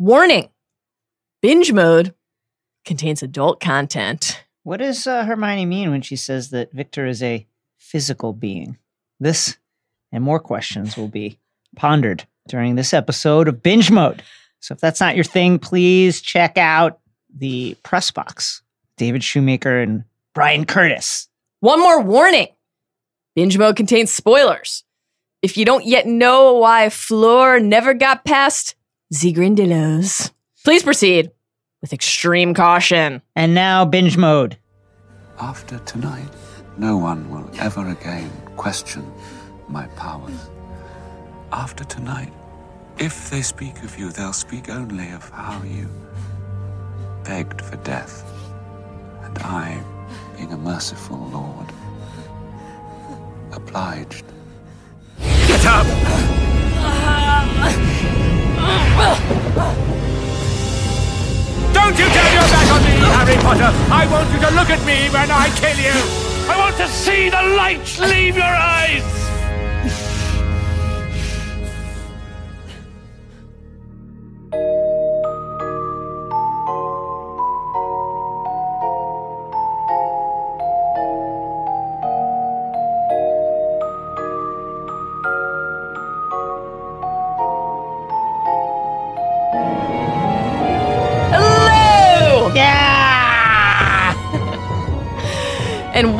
Warning binge mode contains adult content. What does uh, Hermione mean when she says that Viktor is a physical being? This and more questions will be pondered during this episode of Binge Mode. So if that's not your thing, please check out the press box. David Shoemaker and Brian Curtis. One more warning binge mode contains spoilers. If you don't yet know why Fleur never got past the grindylows, please proceed with extreme caution. And now Binge Mode. After tonight, no one will ever again question my powers. After tonight, if they speak of you, they'll speak only of how you begged for death. And I, being a merciful lord, obliged. Get up! Uh-huh. Don't you turn your back on me, Harry Potter! I want you to look at me when I kill you! I want to see the light leave your eyes!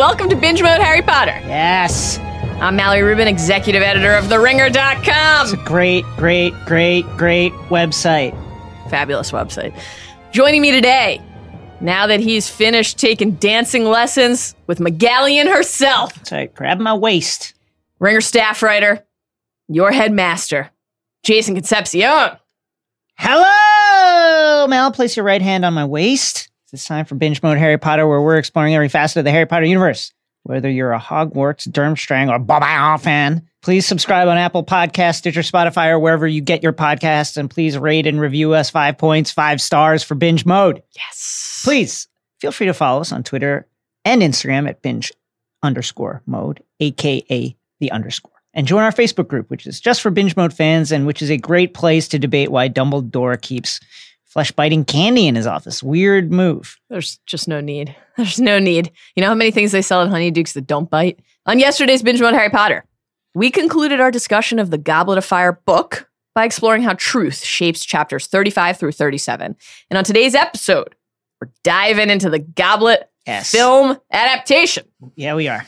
Welcome to Binge Mode Harry Potter. Yes. I'm Mallory Rubin, executive editor of TheRinger.com. It's a great, great, great, great website. Fabulous website. Joining me today, now that he's finished taking dancing lessons with McGonagall herself, That's right. Grab my waist. Ringer staff writer, your headmaster, Jason Concepcion. Hello, Mel. Place your right hand on my waist. It's time for Binge Mode Harry Potter, where we're exploring every facet of the Harry Potter universe. Whether you're a Hogwarts, Durmstrang, or Bob fan, please subscribe on Apple Podcasts, Stitcher, Spotify, or wherever you get your podcasts, and please rate and review us five points, five stars for Binge Mode. Yes. Please feel free to follow us on Twitter and Instagram at binge underscore mode, aka the underscore. And join our Facebook group, which is just for binge mode fans and which is a great place to debate why Dumbledore keeps flesh biting candy in his office. Weird move. There's just no need. There's no need. You know how many things they sell at Honeydukes that don't bite? On yesterday's Binge Mode Harry Potter, we concluded our discussion of the Goblet of Fire book by exploring how truth shapes chapters 35 through 37. And on today's episode, we're diving into the Goblet Yes. film adaptation. Yeah, we are.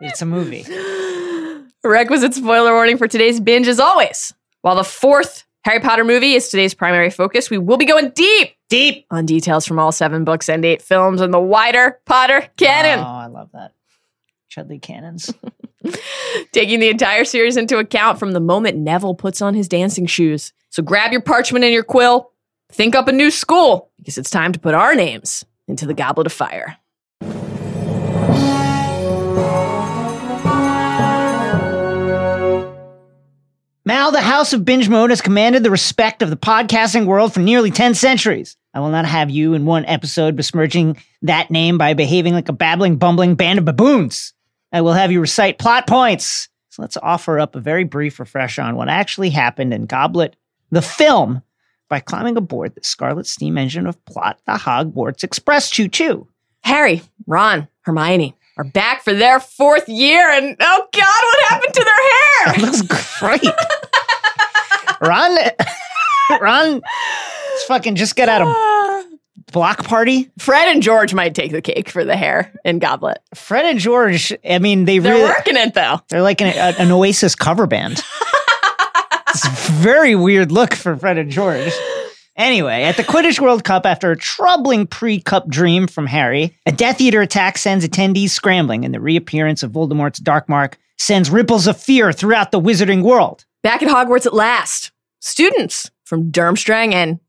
it's a movie. Requisite spoiler warning for today's binge as always. While the fourth Harry Potter movie is today's primary focus, we will be going deep Deep. on details from all seven books and eight films and the wider Potter canon. Oh, I love that. Chudley cannons. taking the entire series into account from the moment Neville puts on his dancing shoes. So grab your parchment and your quill, think up a new school, because it's time to put our names into the Goblet of Fire. Mal, the House of Binge Mode has commanded the respect of the podcasting world for nearly 10 centuries. I will not have you in one episode besmirching that name by behaving like a babbling, bumbling band of baboons. I will have you recite plot points. So let's offer up a very brief refresher on what actually happened in Goblet, the film, by climbing aboard the Scarlet Steam Engine of Plot, the Hogwarts Express Choo Choo. Harry, Ron, Hermione are back for their fourth year, and oh God, what happened to their It hair? looks great. Ron, Ron, let's fucking just get out of block party. Fred and George might take the cake for the hair in Goblet. Fred and George, I mean, they They're really, working it though. they're like an, a- an Oasis cover band. it's a very weird look for Fred and George. Anyway, at the Quidditch World Cup, after a troubling pre cup dream from Harry, a Death Eater attack sends attendees scrambling, and the reappearance of Voldemort's Dark Mark sends ripples of fear throughout the wizarding world. Back at Hogwarts at last, students from Durmstrang and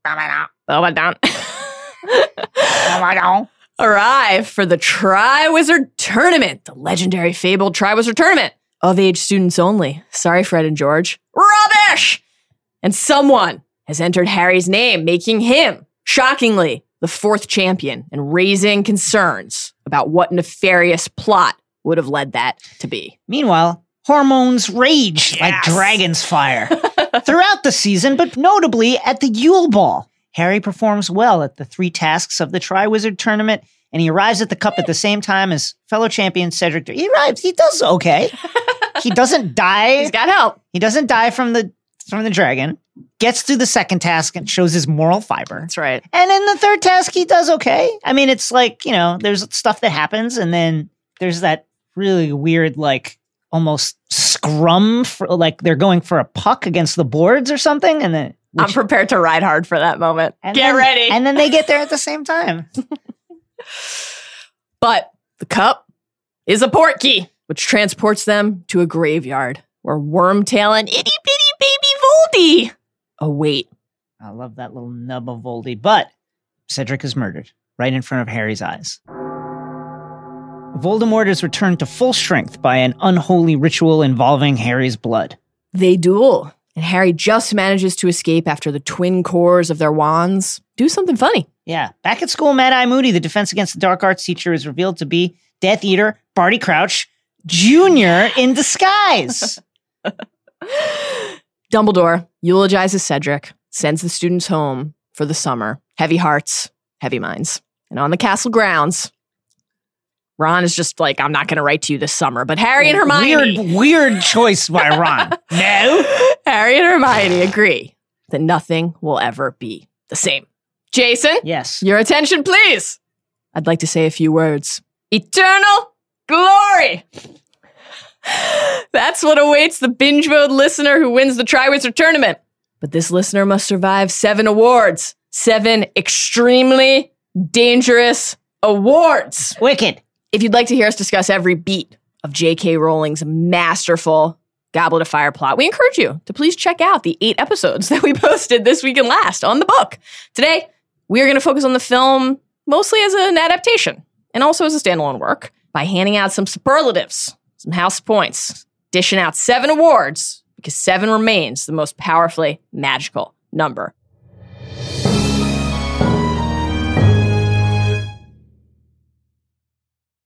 arrive for the Triwizard Tournament, the legendary fabled Triwizard Tournament. Of age students only. Sorry, Fred and George. Rubbish! And someone has entered Harry's name, making him, shockingly, the fourth champion and raising concerns about what nefarious plot would have led that to be. Meanwhile, hormones rage like dragon's fire. throughout the season, but notably at the Yule Ball. Harry performs well at the three tasks of the Triwizard Tournament, and he arrives at the cup at the same time as fellow champion Cedric. He arrives. He does okay. he doesn't die. He's got help. He doesn't die from the from the dragon. Gets through the second task and shows his moral fiber. That's right. And in the third task, he does okay. I mean, it's like you know, there's stuff that happens, and then there's that really weird, like almost scrum, for, like they're going for a puck against the boards or something, and then I'm prepared to ride hard for that moment. and Get then- ready. and then they get there at the same time. But the cup is a port key, which transports them to a graveyard where Wormtail and itty bitty baby Voldy await. I love that little nub of Voldy, but Cedric is murdered right in front of Harry's eyes. Voldemort is returned to full strength by an unholy ritual involving Harry's blood. They duel, and Harry just manages to escape after the twin cores of their wands do something funny. Yeah, back at school, Mad Eye Moody, the Defense Against the Dark Arts teacher, is revealed to be Death Eater Barty Crouch Jr. in disguise. Dumbledore eulogizes Cedric, sends the students home for the summer. Heavy hearts, heavy minds. And on the castle grounds, Ron is just like, I'm not going to write to you this summer, but Harry and Hermione. Weird, weird choice by Ron. no. Harry and Hermione agree that nothing will ever be the same. Jason, Yes. your attention, please. I'd like to say a few words. Eternal glory. That's what awaits the binge mode listener who wins the Triwizard tournament. But this listener must survive seven awards, seven extremely dangerous awards. Wicked. If you'd like to hear us discuss every beat of J.K. Rowling's masterful Goblet of Fire plot, we encourage you to please check out the eight episodes that we posted this week and last on the book. Today, we are going to focus on the film mostly as an adaptation and also as a standalone work by handing out some superlatives, some house points, dishing out seven awards because seven remains the most powerfully magical number.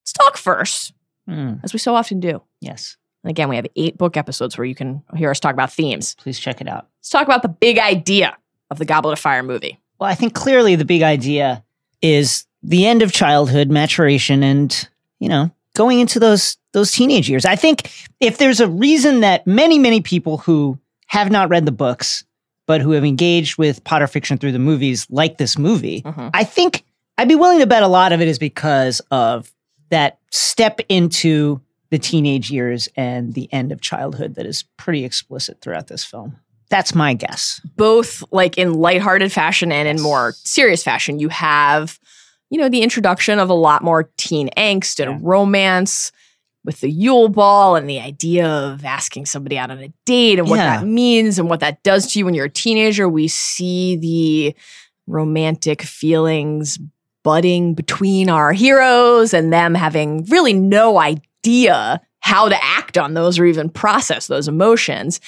Let's talk first, Hmm, as we so often do. yes. And again, we have eight book episodes where you can hear us talk about themes. Please check it out. Let's talk about the big idea of the Goblet of Fire movie. Well, I think clearly the big idea is the end of childhood, maturation, and you know, going into those those teenage years. I think if there's a reason that many, many people who have not read the books, but who have engaged with Potter fiction through the movies, like this movie, Mhm. I think I'd be willing to bet a lot of it is because of that step into the teenage years and the end of childhood that is pretty explicit throughout this film. That's my guess. Both like in lighthearted fashion and in more serious fashion. You have, you know, the introduction of a lot more teen angst and Yeah. romance with the Yule Ball and the idea of asking somebody out on a date and what Yeah. that means and what that does to you when you're a teenager. We see the romantic feelings budding between our heroes and them having really no idea how to act on those or even process those emotions.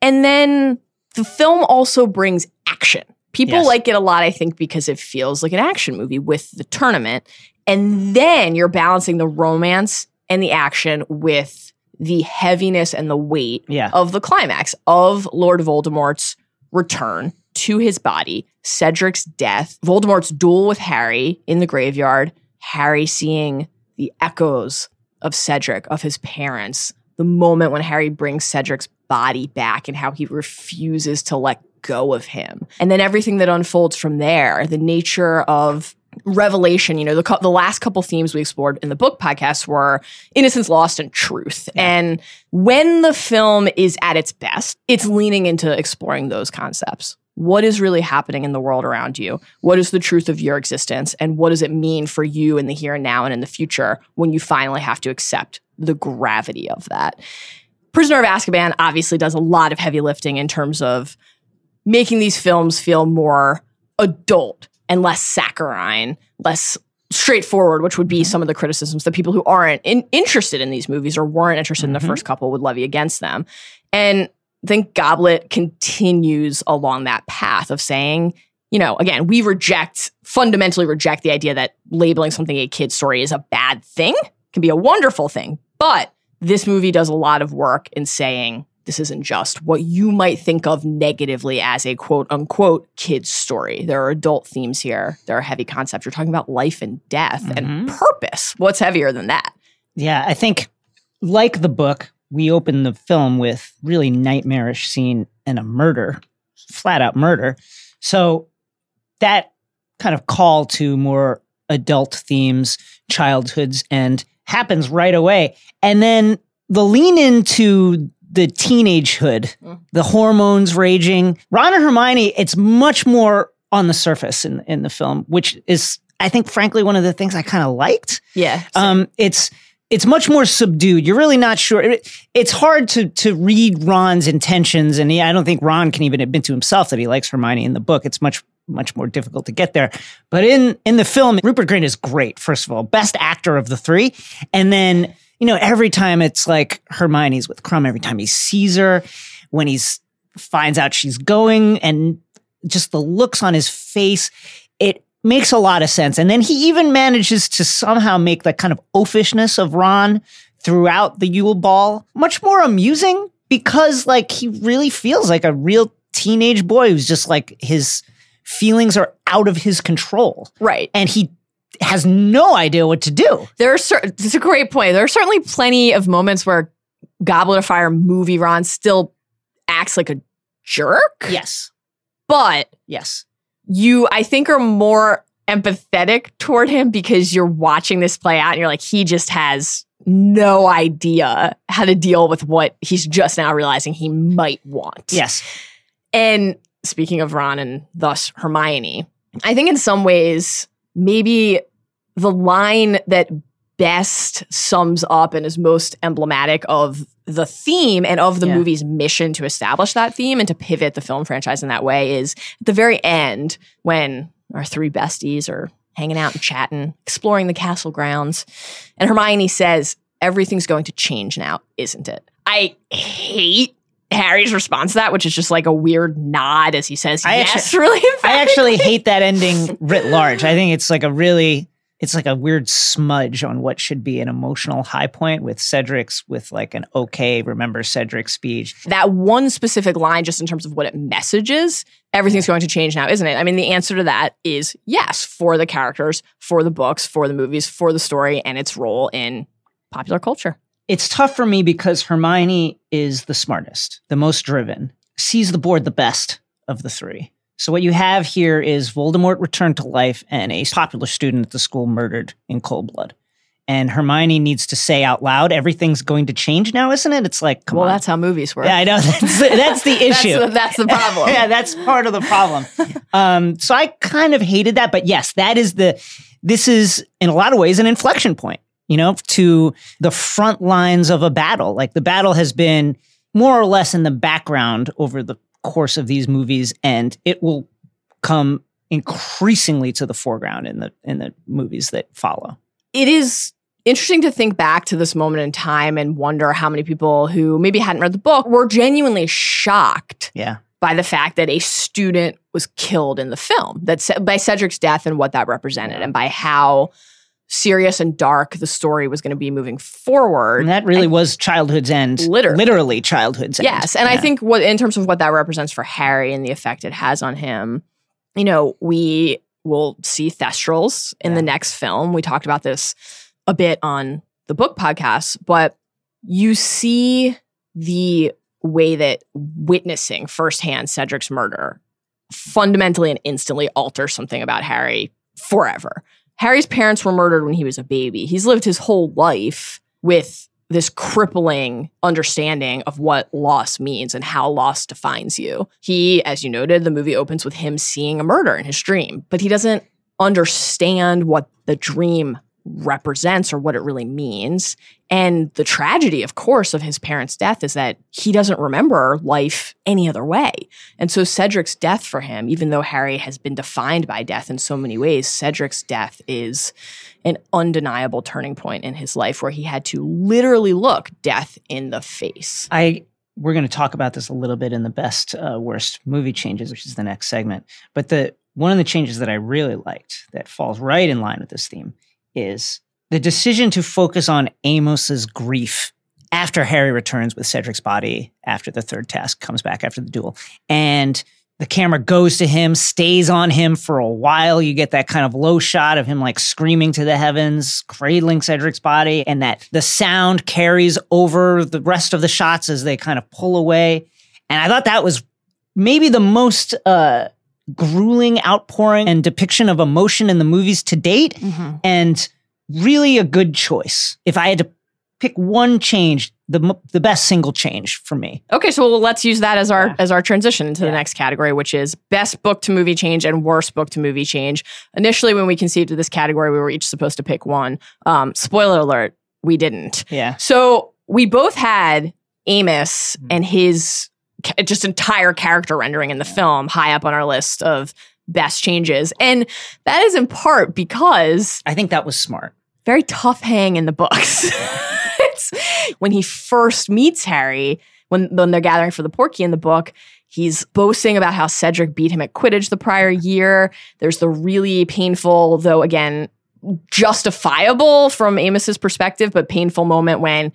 And then the film also brings action. People Yes. like it a lot, I think, because it feels like an action movie with the tournament. And then you're balancing the romance and the action with the heaviness and the weight Yeah. of the climax of Lord Voldemort's return to his body, Cedric's death, Voldemort's duel with Harry in the graveyard, Harry seeing the echoes of Cedric, of his parents, the moment when Harry brings Cedric's body back and how he refuses to let go of him. And then everything that unfolds from there, the nature of revelation, you know, the, the last couple themes we explored in the book podcast were innocence lost and truth. And when the film is at its best, it's leaning into exploring those concepts. What is really happening in the world around you? What is the truth of your existence? And what does it mean for you in the here and now and in the future when you finally have to accept the gravity of that? Prisoner of Azkaban obviously does a lot of heavy lifting in terms of making these films feel more adult and less saccharine, less straightforward, which would be some of the criticisms that people who aren't in, interested in these movies or weren't interested in the Mhm. first couple would levy against them. And I think Goblet continues along that path of saying, you know, again, we reject, fundamentally reject the idea that labeling something a kid's story is a bad thing, It can be a wonderful thing. But this movie does a lot of work in saying, this isn't just what you might think of negatively as a quote unquote kid's story. There are adult themes here. There are heavy concepts. You're talking about life and death and mm-hmm. purpose. What's heavier than that? Yeah, I think like the book, we open the film with really nightmarish scene and a murder, flat out murder. So that kind of call to more adult themes, childhoods, and happens right away. And then the lean into the teenagehood, the hormones raging. Ron and Hermione, it's much more on the surface in in the film, which is, I think, frankly, one of the things I kind of liked. Yeah. Um, it's it's much more subdued. You're really not sure. It- it's hard to to read Ron's intentions, and yeah, I don't think Ron can even admit to himself that he likes Hermione in the book. It's much much more difficult to get there. But in in the film, Rupert Grint is great. First of all, best actor of the three, and then you know every time it's like Hermione's with Krum. Every time he sees her, when he's finds out she's going, and just the looks on his face, it makes a lot of sense. And then he even manages to somehow make that kind of oafishness of Ron throughout the Yule Ball much more amusing because like he really feels like a real teenage boy who's just like his feelings are out of his control right. and he has no idea what to do. There are cer- it's a great point. There are certainly plenty of moments where Goblet of Fire movie Ron still acts like a jerk. Yes. But Yes. you, I think, are more empathetic toward him because you're watching this play out and you're like, he just has no idea how to deal with what he's just now realizing he might want. Yes. And speaking of Ron and thus Hermione, I think in some ways, maybe the line that best sums up and is most emblematic of the theme and of the Yeah. movie's mission to establish that theme and to pivot the film franchise in that way is at the very end when our three besties are hanging out and chatting, exploring the castle grounds, and Hermione says, Everything's going to change now, isn't it? I hate Harry's response to that, which is just like a weird nod as he says I yes, actually- really. I actually hate that ending writ large. I think it's like a really it's like a weird smudge on what should be an emotional high point with Cedric's with like an okay, remember Cedric speech. that one specific line, just in terms of what it messages, everything's going to change now, isn't it? I mean, the answer to that is yes, for the characters, for the books, for the movies, for the story, and its role in popular culture. It's tough for me because Hermione is the smartest, the most driven, sees the board the best of the three. So what you have here is Voldemort returned to life and a popular student at the school murdered in cold blood. And Hermione needs to say out loud, everything's going to change now, isn't it? It's like, come well, on. that's how movies work. yeah, I know. That's, that's the That's issue. the, that's the problem. yeah, that's part of the problem. um, so I kind of hated that, but yes, that is the. This is in a lot of ways an inflection point. You know, to the front lines of a battle. Like the battle has been more or less in the background over the course of these movies, and it will come increasingly to the foreground in the in the movies that follow. it is interesting to think back to this moment in time and wonder how many people who maybe hadn't read the book were genuinely shocked Yeah. by the fact that a student was killed in the film that by Cedric's death and what that represented and by how serious and dark the story was going to be moving forward And that really was childhood's end. Literally. Literally childhood's end. Yes, and I think what in terms of what that represents for Harry and the effect it has on him, you know, we will see Thestrals in the next film. We talked about this a bit on the book podcast, but you see the way that witnessing firsthand Cedric's murder fundamentally and instantly alters something about Harry forever. Harry's parents were murdered when he was a baby. He's lived his whole life with this crippling understanding of what loss means and how loss defines you. He, as you noted, the movie opens with him seeing a murder in his dream, but he doesn't understand what the dream represents or what it really means. And the tragedy, of course, of his parents' death is that he doesn't remember life any other way. And so Cedric's death for him, even though Harry has been defined by death in so many ways, Cedric's death is an undeniable turning point in his life where he had to literally look death in the face. I we're going to talk about this a little bit in the best uh, worst movie changes, which is the next segment. But the one of the changes that I really liked that falls right in line with this theme is the decision to focus on Amos's grief after Harry returns with Cedric's body after the third task comes back after the duel. And the camera goes to him, stays on him for a while. You get that kind of low shot of him like screaming to the heavens, cradling Cedric's body, and that the sound carries over the rest of the shots as they kind of pull away. And I thought that was maybe the most uh, grueling outpouring and depiction of emotion in the movies to date, and really a good choice. If I had to pick one change, the the best single change for me. Okay, so well, let's use that as our Yeah. as our transition into Yeah. the next category, which is best book to movie change and worst book to movie change. Initially, when we conceived of this category, we were each supposed to pick one. Um, spoiler alert: we didn't. Yeah. So we both had Amos Mm-hmm. and his just entire character rendering in the film high up on our list of best changes, and that is in part because I think that was smart. very tough hang in the books. when he first meets Harry, when, when they're gathering for the Portkey in the book, he's boasting about how Cedric beat him at Quidditch the prior year. There's the really painful, though again, justifiable from Amos's perspective, but painful moment when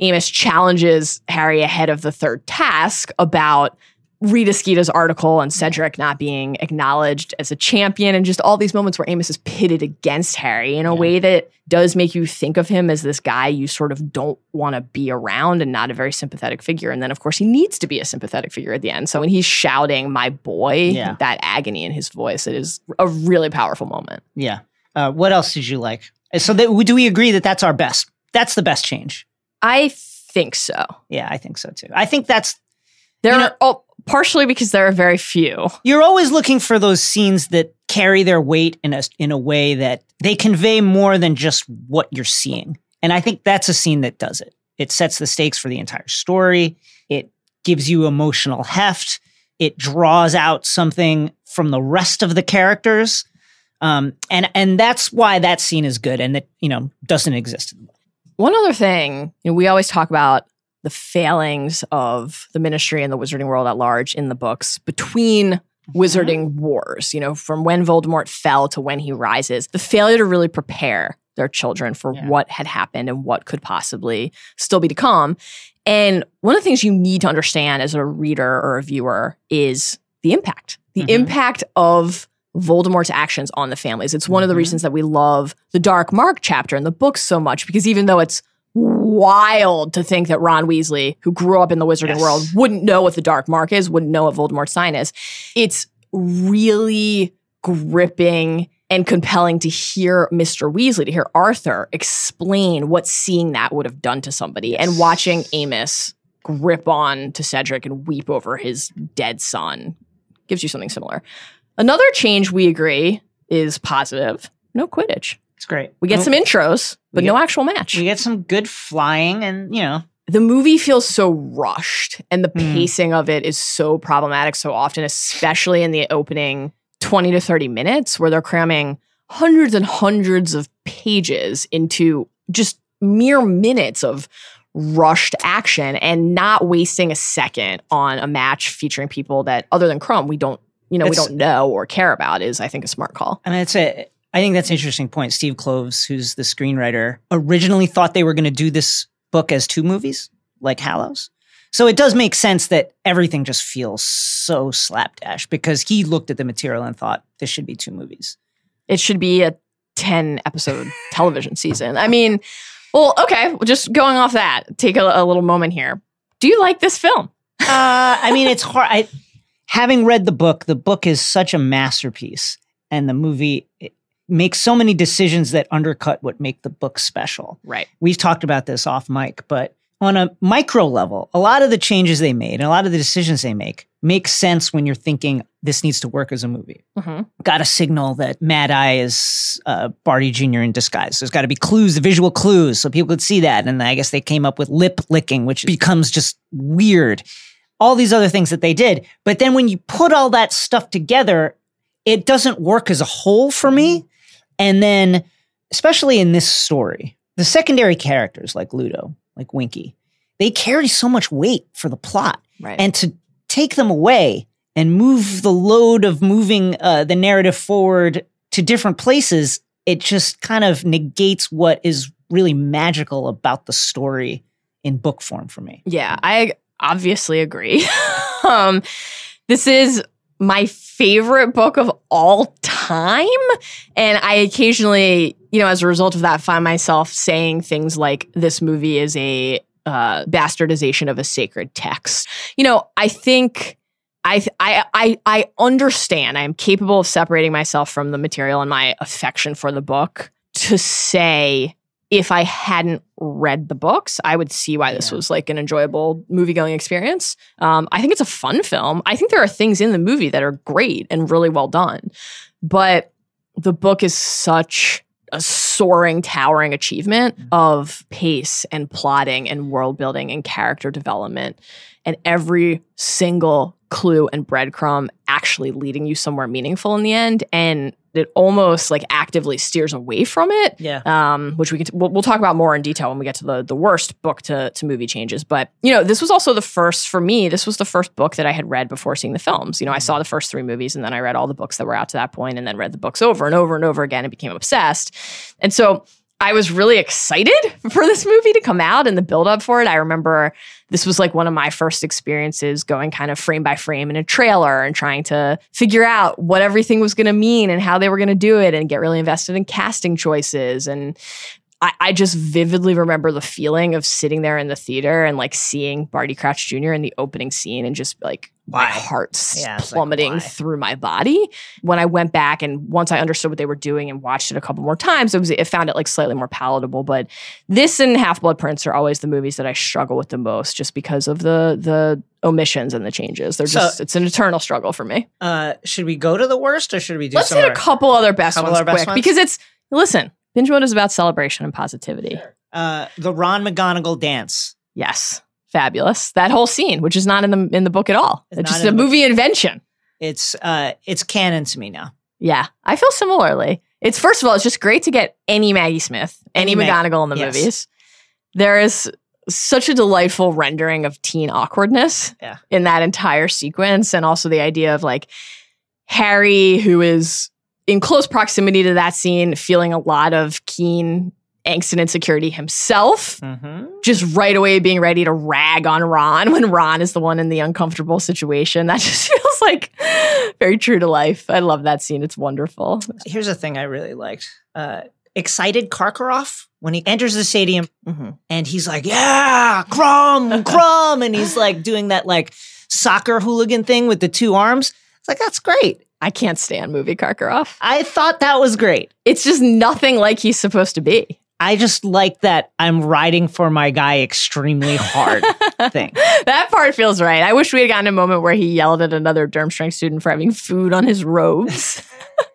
Amos challenges Harry ahead of the third task about Rita Skeeter's article and Cedric not being acknowledged as a champion, and just all these moments where Amos is pitted against Harry in a Yeah. way that does make you think of him as this guy you sort of don't want to be around and not a very sympathetic figure. And then, of course, he needs to be a sympathetic figure at the end. So when he's shouting, my boy, Yeah. that agony in his voice, it is a really powerful moment. Yeah. Uh, what else did you like? So that, do we agree that that's our best? That's the best change. I think so. Yeah, I think so too. I think that's There You know- are oh, partially because there are very few. you're always looking for those scenes that carry their weight in a in a way that they convey more than just what you're seeing. And I think that's a scene that does it. It sets the stakes for the entire story. It gives you emotional heft. It draws out something from the rest of the characters. Um, and and that's why that scene is good and that you know doesn't exist in the. One other thing, you know, we always talk about the failings of the ministry and the wizarding world at large in the books between wizarding wars, you know, from when Voldemort fell to when he rises, the failure to really prepare their children for Yeah. what had happened and what could possibly still be to come. And one of the things you need to understand as a reader or a viewer is the impact, the Mhm. impact of Voldemort's actions on the families. It's one of the Mhm. reasons that we love the Dark Mark chapter in the books so much because even though it's wild to think that Ron Weasley, who grew up in the wizarding Yes. world, wouldn't know what the Dark Mark is, wouldn't know what Voldemort's sign is. It's really gripping and compelling to hear Mr. Weasley, to hear Arthur explain what seeing that would have done to somebody and watching Amos grip on to Cedric and weep over his dead son gives you something similar. Another change we agree is positive. No Quidditch. It's great. We get some intros, but we no actual match. We get some good flying, and you know, the movie feels so rushed and the Hmm. pacing of it is so problematic so often, especially in the opening 20 to 30 minutes where they're cramming hundreds and hundreds of pages into just mere minutes of rushed action and not wasting a second on a match featuring people that other than Krum we don't you know we don't know or care about is I think a smart call. I mean, it's a. I think that's an interesting point. Steve Kloves, who's the screenwriter, originally thought they were going to do this book as two movies, like Hallows. So it does make sense that everything just feels so slapdash because he looked at the material and thought this should be two movies. It should be a 10 episode television season. I mean, well, okay, well, just going off that, take a, a little moment here. Do you like this film? Uh, I mean, it's hard. I, having read the book, the book is such a masterpiece, and the movie makes so many decisions that undercut what make the book special. Right. we've talked about this off mic, but on a micro level, a lot of the changes they made and a lot of the decisions they make make sense when you're thinking this needs to work as a movie. hmm Got to signal that Mad Eye is uh, Barty Jr. in disguise. There's got to be clues, the visual clues, so people could see that. And I guess they came up with lip licking, which becomes just weird. All these other things that they did. But then when you put all that stuff together, it doesn't work as a whole for me. And then, especially in this story, the secondary characters like Ludo, like Winky, they carry so much weight for the plot. Right. And to take them away and move the load of moving uh, the narrative forward to different places, it just kind of negates what is really magical about the story in book form for me. Yeah, I obviously agree. um, this is my favorite book of all time. And I occasionally, you know, as a result of that, find myself saying things like this movie is a uh, bastardization of a sacred text. You know, I think. I, I I I understand. I am capable of separating myself from the material and my affection for the book to say if I hadn't read the books, I would see why this Yeah. was like an enjoyable movie going experience. Um, I think it's a fun film. I think there are things in the movie that are great and really well done, but the book is such a soaring, towering achievement of pace and plotting and world building and character development, and every single clue and breadcrumb actually leading you somewhere meaningful in the end. And it almost like actively steers away from it Yeah. um, which we could we'll, we'll talk about more in detail when we get to the the worst book to to movie changes. But you know, this was also the first for me. This was the first book that I had read before seeing the films. You know, I saw the first three movies, and then I read all the books that were out to that point, and then read the books over and over and over again, and became obsessed. And so I was really excited for this movie to come out and the build up for it. I remember this was like one of my first experiences going kind of frame by frame in a trailer and trying to figure out what everything was going to mean and how they were going to do it and get really invested in casting choices. And I, I just vividly remember the feeling of sitting there in the theater and like seeing Barty Crouch Jr. in the opening scene and just like my Why? heart Yeah, it's like, plummeting through my body. When I went back and once I understood what they were doing and watched it a couple more times, it was it found it like slightly more palatable. But this and Half Blood Prince are always the movies that I struggle with the most, just because of the the omissions and the changes. They're So- just it's an eternal struggle for me. Uh, should we go to the worst or should we do Let's hit a couple other best Couple ones other best quick ones? because it's listen. Binge mode is about celebration and positivity. uh, the Ron McGonagall dance? Yes, fabulous. That whole scene, which is not in the in the book at all, It's it's just a the book. movie invention. It's uh, it's canon to me now. Yeah, I feel similarly. It's first of all, it's just great to get any Maggie Smith, any, Any Mag- McGonagall in the yes. movies. There is such a delightful rendering of teen awkwardness Yeah. in that entire sequence, and also the idea of like Harry, who is in close proximity to that scene, feeling a lot of keen angst and insecurity himself Mm-hmm. just right away being ready to rag on Ron when Ron is the one in the uncomfortable situation. That just feels like very true to life. I love that scene. It's wonderful. Here's a thing I really liked. Uh, excited Karkaroff when he enters the stadium and he's like, "Yeah, Krum, Krum," and he's like doing that like soccer hooligan thing with the two arms. It's like that's great. I can't stand movie Karkaroff. I thought that was great. It's just nothing like he's supposed to be. I just like that I'm riding for my guy extremely hard thing. That part feels right. I wish we had gotten a moment where he yelled at another Durmstrang student for having food on his robes.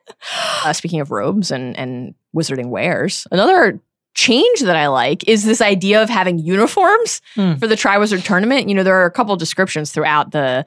uh, speaking of robes and, and wizarding wares, another change that I like is this idea of having uniforms Hmm. for the Triwizard tournament. You know, there are a couple descriptions throughout the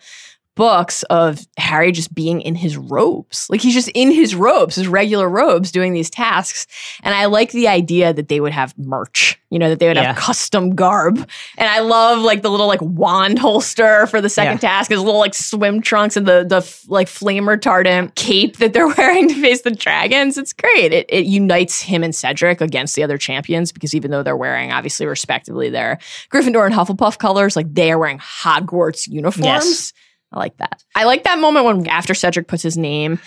books of Harry just being in his robes. Like he's just in his robes, his regular robes, doing these tasks. And I like the idea that they would have merch, you know, that they would Yeah. have custom garb. And I love like the little like wand holster for the second task, his little like swim trunks and the the like flame retardant cape that they're wearing to face the dragons. It's great. It, it unites him and Cedric against the other champions because even though they're wearing obviously respectively their Gryffindor and Hufflepuff colors, like they are wearing Hogwarts uniforms. Yes. I like that. I like that moment when after Cedric puts his name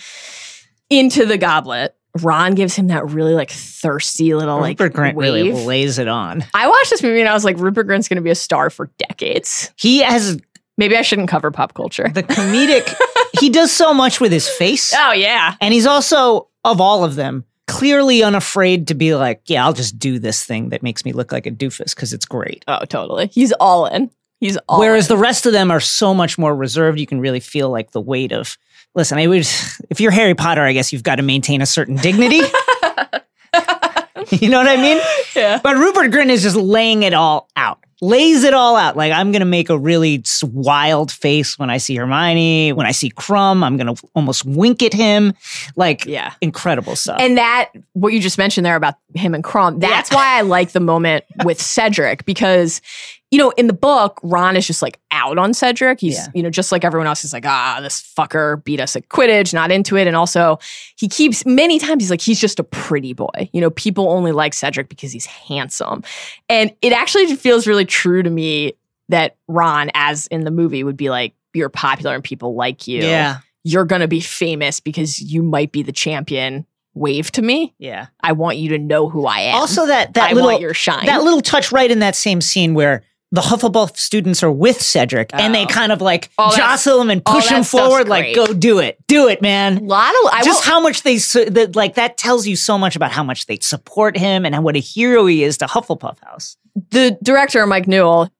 into the goblet, Ron gives him that really like thirsty little like Rupert Grint really lays it on. I watched this movie and I was like, Rupert Grint's going to be a star for decades. He has Maybe I shouldn't cover pop culture. the comedic. he does so much with his face, Oh yeah, and he's also of all of them clearly unafraid to be like, "Yeah, I'll just do this thing that makes me look like a doofus because it's great." oh totally. He's all in. He's all. Whereas in. the rest of them are so much more reserved, you can really feel like the weight of. Listen, I would. If you're Harry Potter, I guess you've got to maintain a certain dignity. you know what I mean? yeah. But Rupert Grint is just laying it all out. Lays it all out. Like I'm gonna make a really wild face when I see Hermione. When I see Krum, I'm gonna almost wink at him. Like Yeah. incredible stuff. And that, what you just mentioned there about him and Krum, that's Yeah. why I like the moment with Cedric because you know, in the book, Ron is just like out on Cedric. He's, Yeah. you know, just like everyone else, he's like, ah, this fucker beat us at Quidditch, not into it. And also, he keeps many times, he's like, he's just a pretty boy. You know, people only like Cedric because he's handsome. And it actually feels really true to me that Ron, as in the movie, would be like, you're popular and people like you. Yeah. You're going to be famous because you might be the champion. Wave to me. Yeah. I want you to know who I am. Also, that that I little want your shine. that little touch right in that same scene where the Hufflepuff students are with Cedric and they Oh. kind of like All jostle him and push him forward, like go do it, do it, man. A lot of I Just will, how much they su- that like that tells you so much about how much they support him and what a hero he is to Hufflepuff House. the director Mike Newell.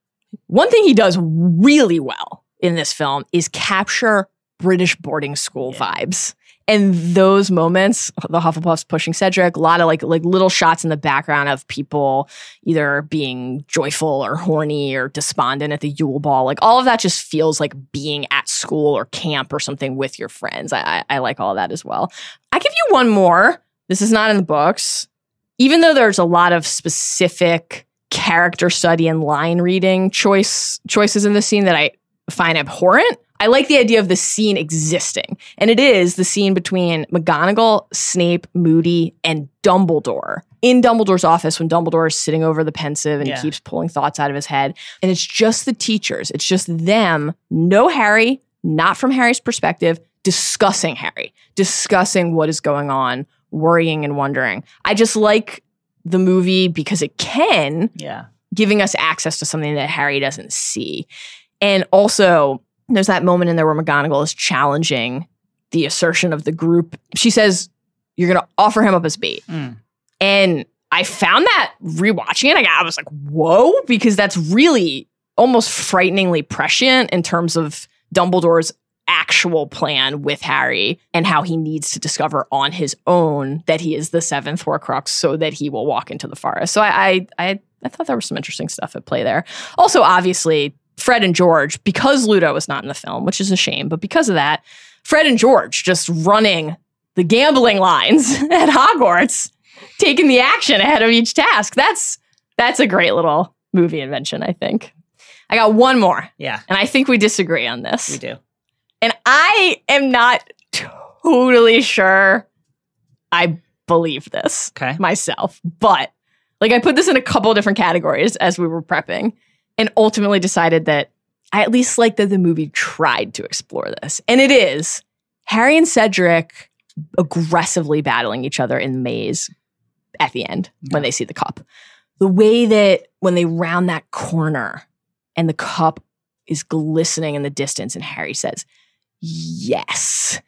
One thing he does really well in this film is capture British boarding school vibes. And those moments, the Hufflepuffs pushing Cedric, a lot of like like little shots in the background of people either being joyful or horny or despondent at the Yule Ball. Like all of that just feels like being at school or camp or something with your friends. I, I, I like all that as well. I give you one more. This is not in the books. Even though there's a lot of specific character study and line reading choice choices in the scene that I find abhorrent. I like the idea of the scene existing. And it is the scene between McGonagall, Snape, Moody, and Dumbledore. In Dumbledore's office when Dumbledore is sitting over the Pensieve and Yeah. he keeps pulling thoughts out of his head. And it's just the teachers. It's just them, no Harry, not from Harry's perspective, discussing Harry, discussing what is going on, worrying and wondering. I just like the movie because it can Yeah. giving us access to something that Harry doesn't see. And also, there's that moment in there where McGonagall is challenging the assertion of the group. She says, You're going to offer him up as bait. Mm. And I found that rewatching it, I, got, I was like, Whoa, because that's really almost frighteningly prescient in terms of Dumbledore's actual plan with Harry and how he needs to discover on his own that he is the seventh Horcrux so that he will walk into the forest. So I I I, I thought there was some interesting stuff at play there. Also, obviously, Fred and George, because Ludo was not in the film, which is a shame, but because of that, Fred and George just running the gambling lines at Hogwarts, taking the action ahead of each task. That's that's a great little movie invention, I think. I got one more, Yeah. and I think we disagree on this. We do. And I am not totally sure I believe this Okay. myself, but like I put this in a couple different categories as we were prepping and ultimately decided that I at least like that the movie tried to explore this. And it is Harry and Cedric aggressively battling each other in the maze at the end when they see the cup. The way that when they round that corner and the cup is glistening in the distance and Harry says, Yes.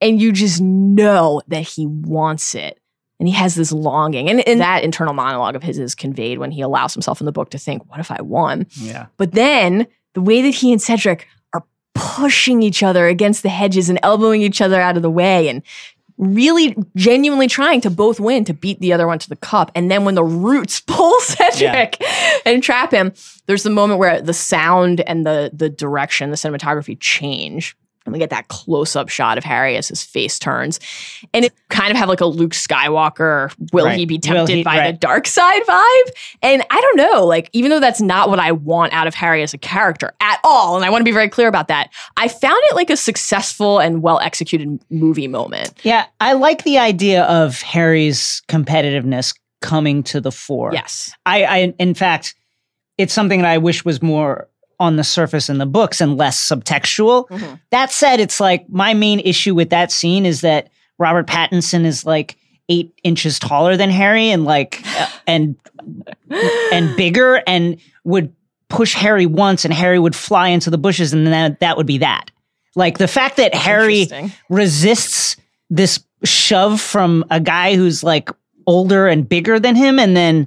And you just know that he wants it. And he has this longing. And, and that internal monologue of his is conveyed when he allows himself in the book to think, What if I won? Yeah. But then the way that he and Cedric are pushing each other against the hedges and elbowing each other out of the way and really genuinely trying to both win to beat the other one to the cup. And then when the roots pull Cedric and trap him, there's the moment where the sound and the the direction, the cinematography change. And we get that close up shot of Harry as his face turns. And it kind of have like a Luke Skywalker, will Right. he be tempted he- by the dark side vibe? And I don't know, like, even though that's not what I want out of Harry as a character at all, and I want to be very clear about that, I found it like a successful and well executed movie moment. Yeah. I like the idea of Harry's competitiveness coming to the fore. Yes. I, I in fact, it's something that I wish was more on the surface in the books and less subtextual. Mhm. That said, it's like my main issue with that scene is that Robert Pattinson is like eight inches taller than Harry and like and and bigger and would push Harry once and Harry would fly into the bushes and then that, that would be that. Like the fact that Harry resists this shove from a guy who's like older and bigger than him and then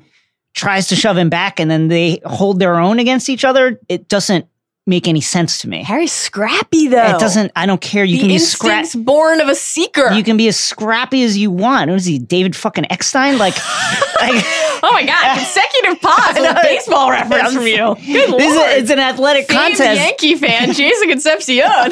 tries to shove him back and then they hold their own against each other it doesn't make any sense to me Harry's scrappy though. it doesn't i don't care you the can be scrappy born of a seeker. you can be as scrappy as you want what is he david fucking eckstein like, like oh my god, consecutive pause with a baseball reference from you. Good this lord. a- it's an athletic Famed contest Yankee fan, Jason Concepcion.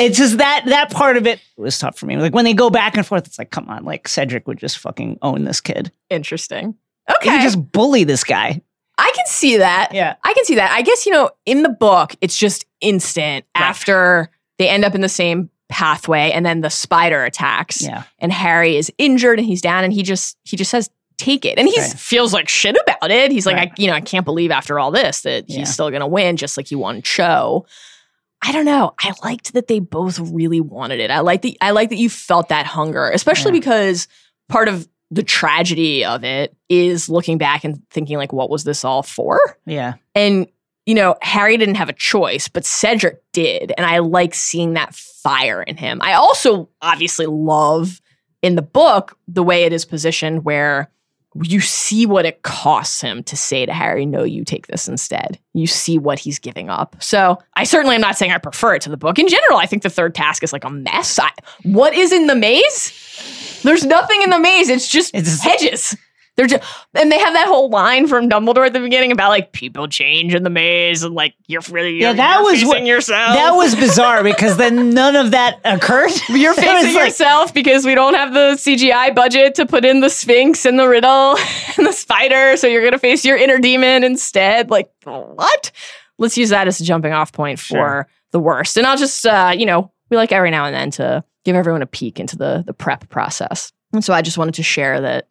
It's just that that part of it was tough for me. Like when they go back and forth, it's like, come on, like Cedric would just fucking own this kid. Interesting. He Okay. could just bully this guy. I can see that. Yeah. I can see that. I guess, you know, in the book, it's just instant Right. after they end up in the same pathway and then the spider attacks Yeah. and Harry is injured and he's down and he just he just says take it. And he Right. feels like shit about it. He's like Right. I you know, I can't believe after all this that Yeah. he's still going to win just like he won Cho. I don't know. I liked that they both really wanted it. I like that I like that you felt that hunger, especially Yeah. because part of the tragedy of it is looking back and thinking like what was this all for? Yeah. And, you know, Harry didn't have a choice, but Cedric did. And I like seeing that fire in him. I also obviously love in the book the way it is positioned where you see what it costs him to say to Harry, no, you take this instead. You see what he's giving up. So I certainly am not saying I prefer it to the book. In general, I think the third task is like a mess. I, what is in the maze? There's nothing in the maze. It's just It's just- hedges. They're just, and they have that whole line from Dumbledore at the beginning about like people change in the maze and like you're really Yeah, you're, that you're was what- yourself. That was bizarre because then none of that occurred. you're facing like- yourself because we don't have the CGI budget to put in the Sphinx and the riddle and the spider, so you're gonna face your inner demon instead. Like what? Let's use that as a jumping off point for Sure. the worst. And I'll just uh, you know, we like every now and then to give everyone a peek into the the prep process. And so I just wanted to share that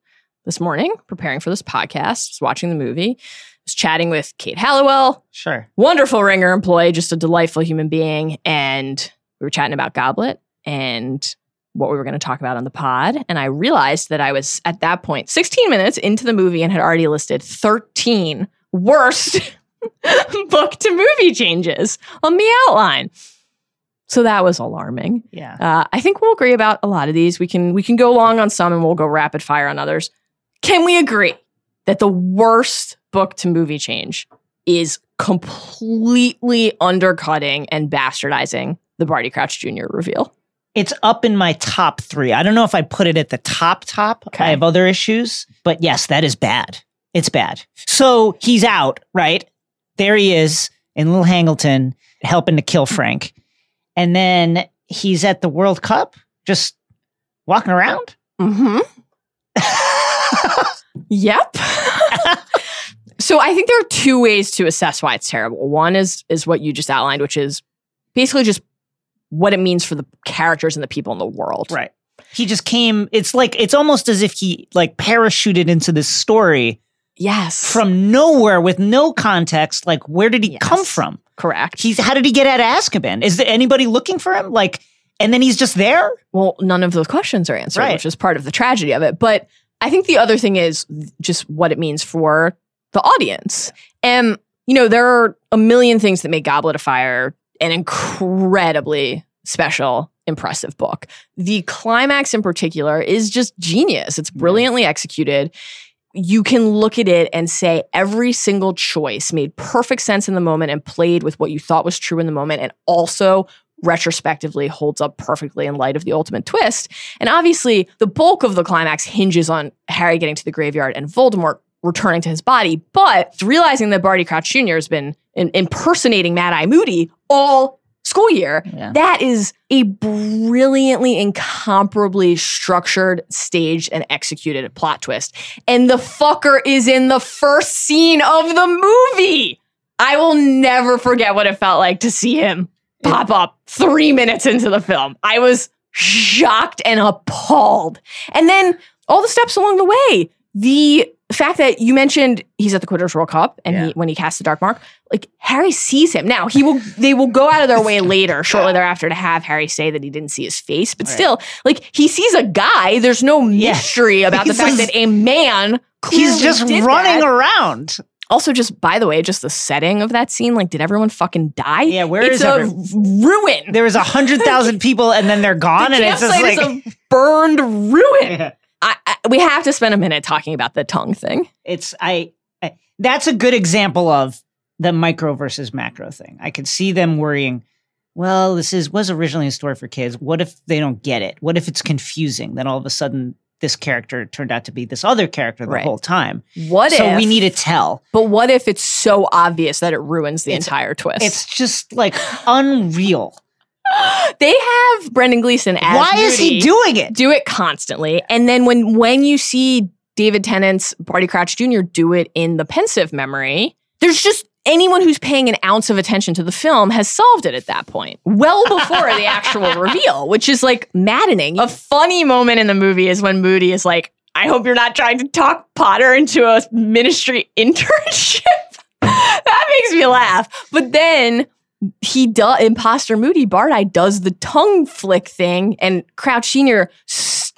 this morning, preparing for this podcast, was watching the movie, was chatting with Kate Halliwell, Sure. wonderful ringer employee, just a delightful human being. And we were chatting about Goblet and what we were going to talk about on the pod. And I realized that I was at that point 16 minutes into the movie and had already listed 13 worst book to movie changes on the outline. So that was alarming. Yeah. Uh, I think we'll agree about a lot of these. We can we can go long on some and we'll go rapid fire on others. Can we agree that the worst book to movie change is completely undercutting and bastardizing the Barty Crouch Jr. reveal? It's up in my top three. I don't know if I put it at the top top. Okay. I have other issues, but yes, that is bad. It's bad. So he's out, right? There he is in Little Hangleton helping to kill Frank. And then he's at the World Cup just walking around. Mm-hmm. Yep. so I think there are two ways to assess why it's terrible. One is is what you just outlined, which is basically just what it means for the characters and the people in the world. Right. He just came, it's like, it's almost as if he like parachuted into this story Yes. from nowhere with no context. Like, where did he Yes. come from? correct. He's, how did he get out of Azkaban? Is there anybody looking for him? Like, and then he's just there? Well, none of those questions are answered, Right. which is part of the tragedy of it. But I think the other thing is just what it means for the audience. And, you know, there are a million things that make Goblet of Fire an incredibly special, impressive book. The climax in particular is just genius. It's brilliantly executed. You can look at it and say every single choice made perfect sense in the moment and played with what you thought was true in the moment and also retrospectively holds up perfectly in light of the ultimate twist. And obviously, the bulk of the climax hinges on Harry getting to the graveyard and Voldemort returning to his body. But realizing that Barty Crouch Jr. has been in- impersonating Mad Eye Moody all school year, Yeah. that is a brilliantly, incomparably structured, staged, and executed plot twist. And the fucker is in the first scene of the movie. I will never forget what it felt like to see him pop up three minutes into the film. I was shocked and appalled. And then all the steps along the way, the fact that you mentioned he's at the Quidditch World Cup and he when he casts the dark mark, like Harry sees him. Now he will they will go out of their way later, shortly thereafter, to have Harry say that he didn't see his face. But Right. still, like he sees a guy. There's no Yeah. mystery about the fact just- that a man He's just running that. around. Also, just by the way, just the setting of that scene, like, did everyone fucking die? Yeah, where it's is a ruin. There was a hundred thousand people and then they're gone. the and it's just like, a burned ruin. Yeah. I, I, we have to spend a minute talking about the tongue thing. it's I, I that's a good example of the micro versus macro thing. I could see them worrying. Well, this is was originally a story for kids. What if they don't get it? What if it's confusing? Then all of a sudden, this character turned out to be this other character the Right. whole time. What so if we need to tell. But what if it's so obvious that it ruins the It's- entire twist? It's just like unreal. they have Brendan Gleeson as Why is he doing it? do it constantly, and then when when you see David Tennant's Barty Crouch Jr. do it in the Pensieve memory, there's just anyone who's paying an ounce of attention to the film has solved it at that point, well before the actual reveal, which is like maddening. A funny moment in the movie is when Moody is like, "I hope you're not trying to talk Potter into a ministry internship." that makes me laugh. But then he does imposter Moody Barty does the tongue flick thing, and Crouch Senior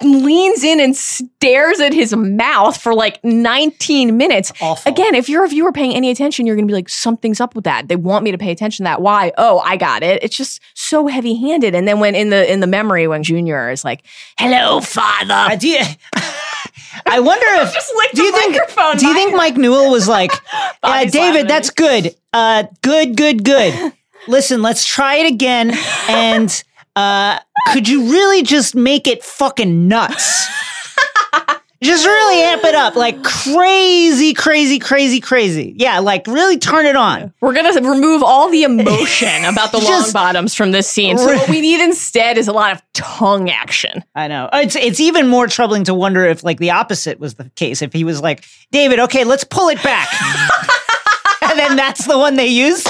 leans in and stares at his mouth for like 19 minutes. Awful. Again, if you're a viewer paying any attention, you're gonna be like, something's up with that. They want me to pay attention to that. Why? Oh, I got it. It's just so heavy handed. And then when in the in the memory when Junior is like, "Hello, father," I do. I wonder if do the you think microphone. do you think Mike Newell was like, uh, David, that's good, uh, good, good, good. Listen, let's try it again, and uh, could you really just make it fucking nuts? Just really amp it up, like crazy, crazy, crazy, crazy. Yeah, like really turn it on. We're gonna remove all the emotion about the Longbottoms from this scene. So what we need instead is a lot of tongue action. I know. It's it's even more troubling to wonder if like the opposite was the case. If he was like, David, okay, let's pull it back. and then that's the one they use.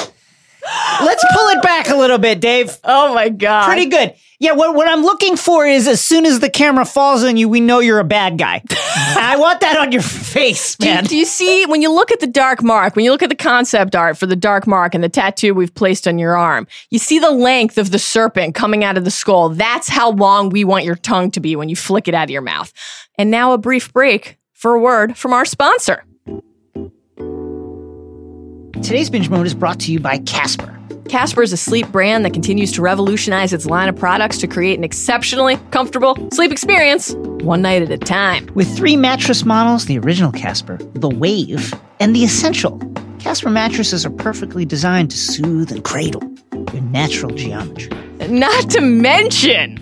Let's pull it back a little bit, Dave. Oh my god! Pretty good. Yeah, what, what I'm looking for is as soon as the camera falls on you, we know you're a bad guy. I want that on your face, Do you, man. do you see when you look at the dark mark, when you look at the concept art for the dark mark and the tattoo we've placed on your arm, you see the length of the serpent coming out of the skull. That's how long we want your tongue to be when you flick it out of your mouth. And now a brief break for a word from our sponsor. Today's binge mode is brought to you by Casper. Casper is a sleep brand that continues to revolutionize its line of products to create an exceptionally comfortable sleep experience, one night at a time. With three mattress models the original Casper, the Wave, and the Essential. Casper mattresses are perfectly designed to soothe and cradle your natural geometry. Not to mention,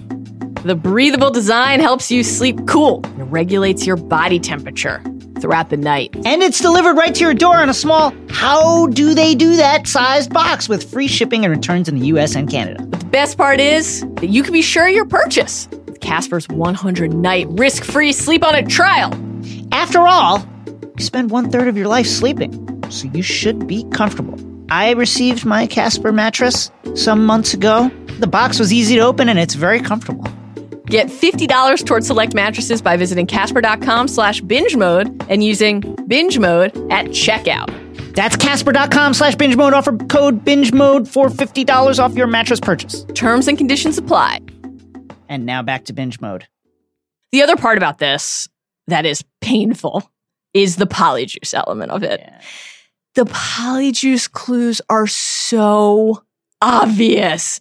the breathable design helps you sleep cool and regulates your body temperature throughout the night. And it's delivered right to your door in a small, how do they do that sized box with free shipping and returns in the US and Canada. But The best part is that you can be sure of your purchase with Casper's 100 night risk free sleep on it trial. After all, you spend one third of your life sleeping, so you should be comfortable. I received my Casper mattress some months ago. The box was easy to open and it's very comfortable. Get $50 towards select mattresses by visiting casper.com slash binge mode and using binge mode at checkout. That's casper.com slash binge mode. Offer code binge mode for $50 off your mattress purchase. Terms and conditions apply. And now back to binge mode. The other part about this that is painful is the polyjuice element of it. The polyjuice clues are so obvious.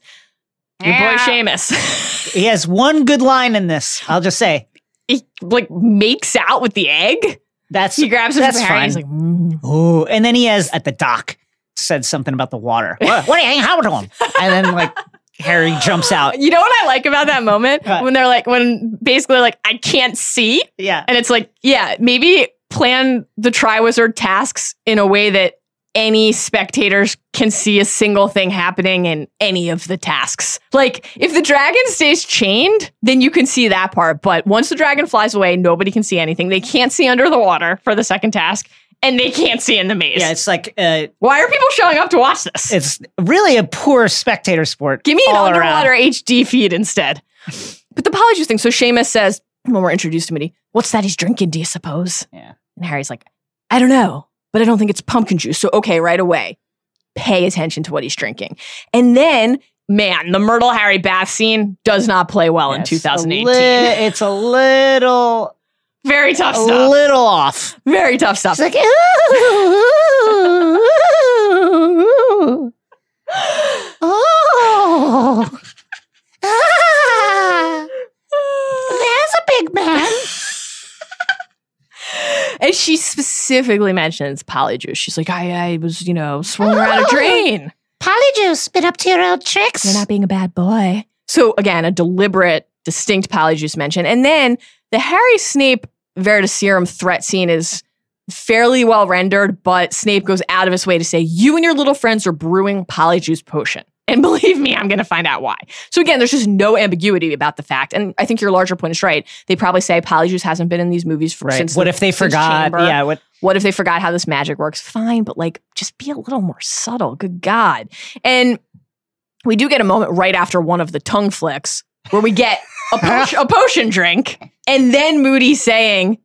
Your boy Seamus. He has one good line in this, I'll just say. he like makes out with the egg. That's He grabs it that's from Harry. He's like, mm. Ooh, and then he has at the dock said something about the water. what, what are you hanging out with him? And then like Harry jumps out. you know what I like about that moment What? when they're like, when basically like, I can't see, Yeah. and it's like, yeah, maybe plan the Triwizard tasks in a way that any spectators can see a single thing happening in any of the tasks. Like, if the dragon stays chained, then you can see that part. But once the dragon flies away, nobody can see anything. They can't see under the water for the second task, and they can't see in the maze. Yeah, it's like uh, Why are people showing up to watch this? it's really a poor spectator sport. Give me an all around. underwater HD feed instead. But the polyjuice thing. So Seamus says, when we're introduced to Mitty, what's that he's drinking, do you suppose? Yeah. And Harry's like, I don't know, but I don't think it's pumpkin juice. So, okay, right away, pay attention to what he's drinking. And then, man, the Myrtle Harry bath scene does not play well in It's 2018. A li- it's a little, Very tough a stuff. little off. Very tough stuff. It's like, oh, ah, there's a big man. And she specifically mentions polyjuice. She's like, I, I was, you know, swirling around a drain. Polyjuice, been up to your old tricks. You're not being a bad boy. So again, a deliberate, distinct polyjuice mention. And then the Harry Snape Veritaserum threat scene is fairly well rendered, but Snape goes out of his way to say, You and your little friends are brewing polyjuice potion. And believe me, I'm going to find out why. So again, there's just no ambiguity about the fact. And I think your larger point is right. They probably say Polyjuice hasn't been in these movies for, Right. since what the- if they forgot? Chamber. Yeah. What? What if they forgot how this magic works? Fine, but like just be a little more subtle. Good God. And we do get a moment right after one of the tongue flicks where we get a, potion, a potion drink and then Moody saying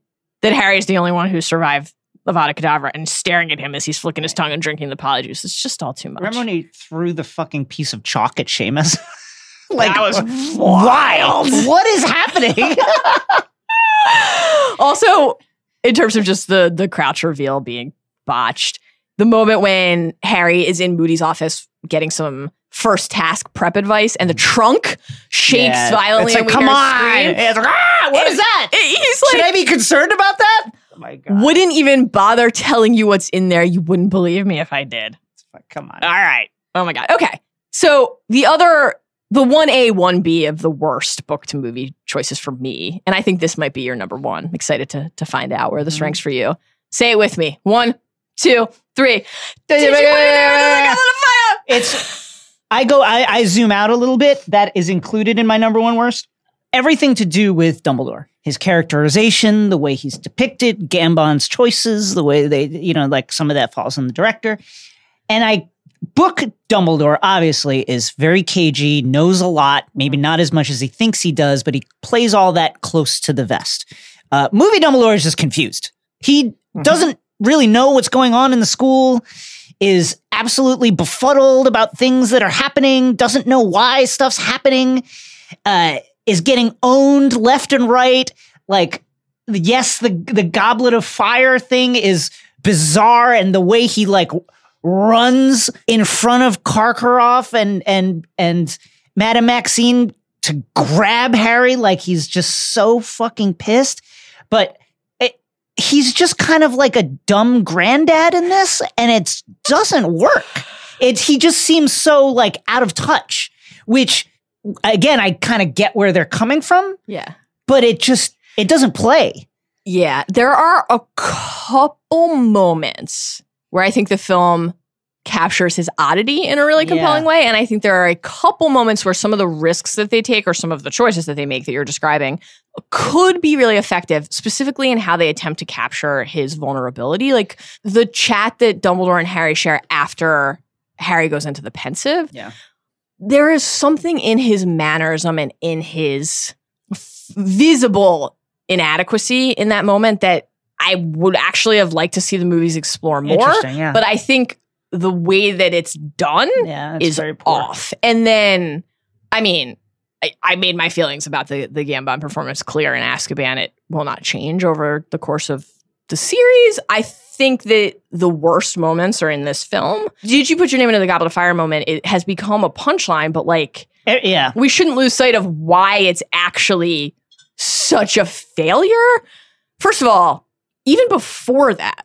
that Harry's the only one who survived Avada Kedavra and staring at him as he's flicking his tongue and drinking the polyjuice. It's just all too much. Remember when he threw the fucking piece of chalk at Seamus? like That was wild. what is happening? also, in terms of just the the crouch reveal being botched, the moment when Harry is in Moody's office getting some first task prep advice and the trunk shakes Yeah. violently It's like, come on. It's like, ah, what is that? He's like, Should I be concerned about that? Oh my god. wouldn't even bother telling you what's in there. You wouldn't believe me if I did. Come on. All right. Oh my God. Okay. So the other, the 1A, 1B of the worst book to movie choices for me, and I think this might be your number one. I'm excited to, to find out where this Mhm. ranks for you. Say it with me. One, two, three. Did you put it there? Look at the fire? It's I go I, I zoom out a little bit. That is included in my number one worst. Everything to do with Dumbledore. His characterization, the way he's depicted, Gambon's choices, the way they, you know, like some of that falls on the director. And I book Dumbledore obviously is very cagey, knows a lot, maybe not as much as he thinks he does, but he plays all that close to the vest. Uh, movie Dumbledore is just confused. He doesn't really know what's going on in the school, is absolutely befuddled about things that are happening, doesn't know why stuff's happening, uh, is getting owned left and right. Like, yes, the the goblet of fire thing is bizarre, and the way he like runs in front of Karkaroff and and and Madame Maxime to grab Harry like he's just so fucking pissed. But it, he's just kind of like a dumb granddad in this, and it doesn't work. It he just seems so like out of touch, which again I kind of get where they're coming from, Yeah. but it just it doesn't play. Yeah. There are a couple moments where I think the film captures his oddity in a really compelling Yeah. way. And I think there are a couple moments where some of the risks that they take or some of the choices that they make that you're describing could be really effective, specifically in how they attempt to capture his vulnerability. Like the chat that Dumbledore and Harry share after Harry goes into the Pensieve. Yeah. There is something in his mannerism and in his f- visible inadequacy in that moment that I would actually have liked to see the movies explore more. Interesting, yeah. But I think the way that it's done yeah, is very poor. off. And then, I mean, I, I made my feelings about the the Gambon performance clear in Azkaban. It will not change over the course of the series. I think that the worst moments are in this film. Did you put your name into the Goblet of Fire moment? It has become a punchline, but like Eh, yeah. we shouldn't lose sight of why it's actually such a failure. First of all, even before that,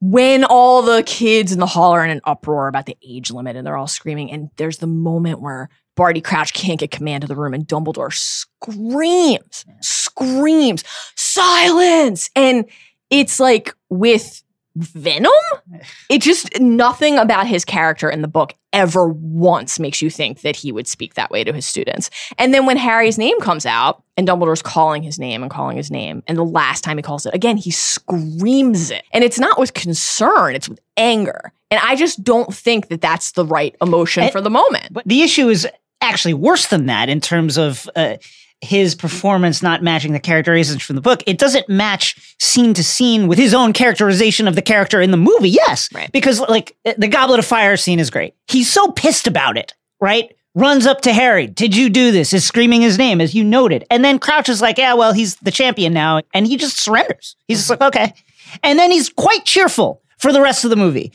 when all the kids in the hall are in an uproar about the age limit and they're all screaming, and there's the moment where Barty Crouch can't get command of the room and Dumbledore screams, screams, silence. And it's like with Venom, it just nothing about his character in the book ever once makes you think that he would speak that way to his students. And then when Harry's name comes out and Dumbledore's calling his name and calling his name, and the last time he calls it, again, he screams it. And it's not with concern, it's with anger. And I just don't think that that's the right emotion And- for the moment. But the issue is actually worse than that in terms of uh, his performance not matching the characterizations from the book. It doesn't match scene to scene with his own characterization of the character in the movie. Yes, Right. because like the Goblet of Fire scene is great. He's so pissed about it, right? Runs up to Harry. Did you do this? Is screaming his name as you noted, and then Crouch is like, "Yeah, well, he's the champion now," and he just surrenders. He's just like, mm-hmm. "Okay," and then he's quite cheerful for the rest of the movie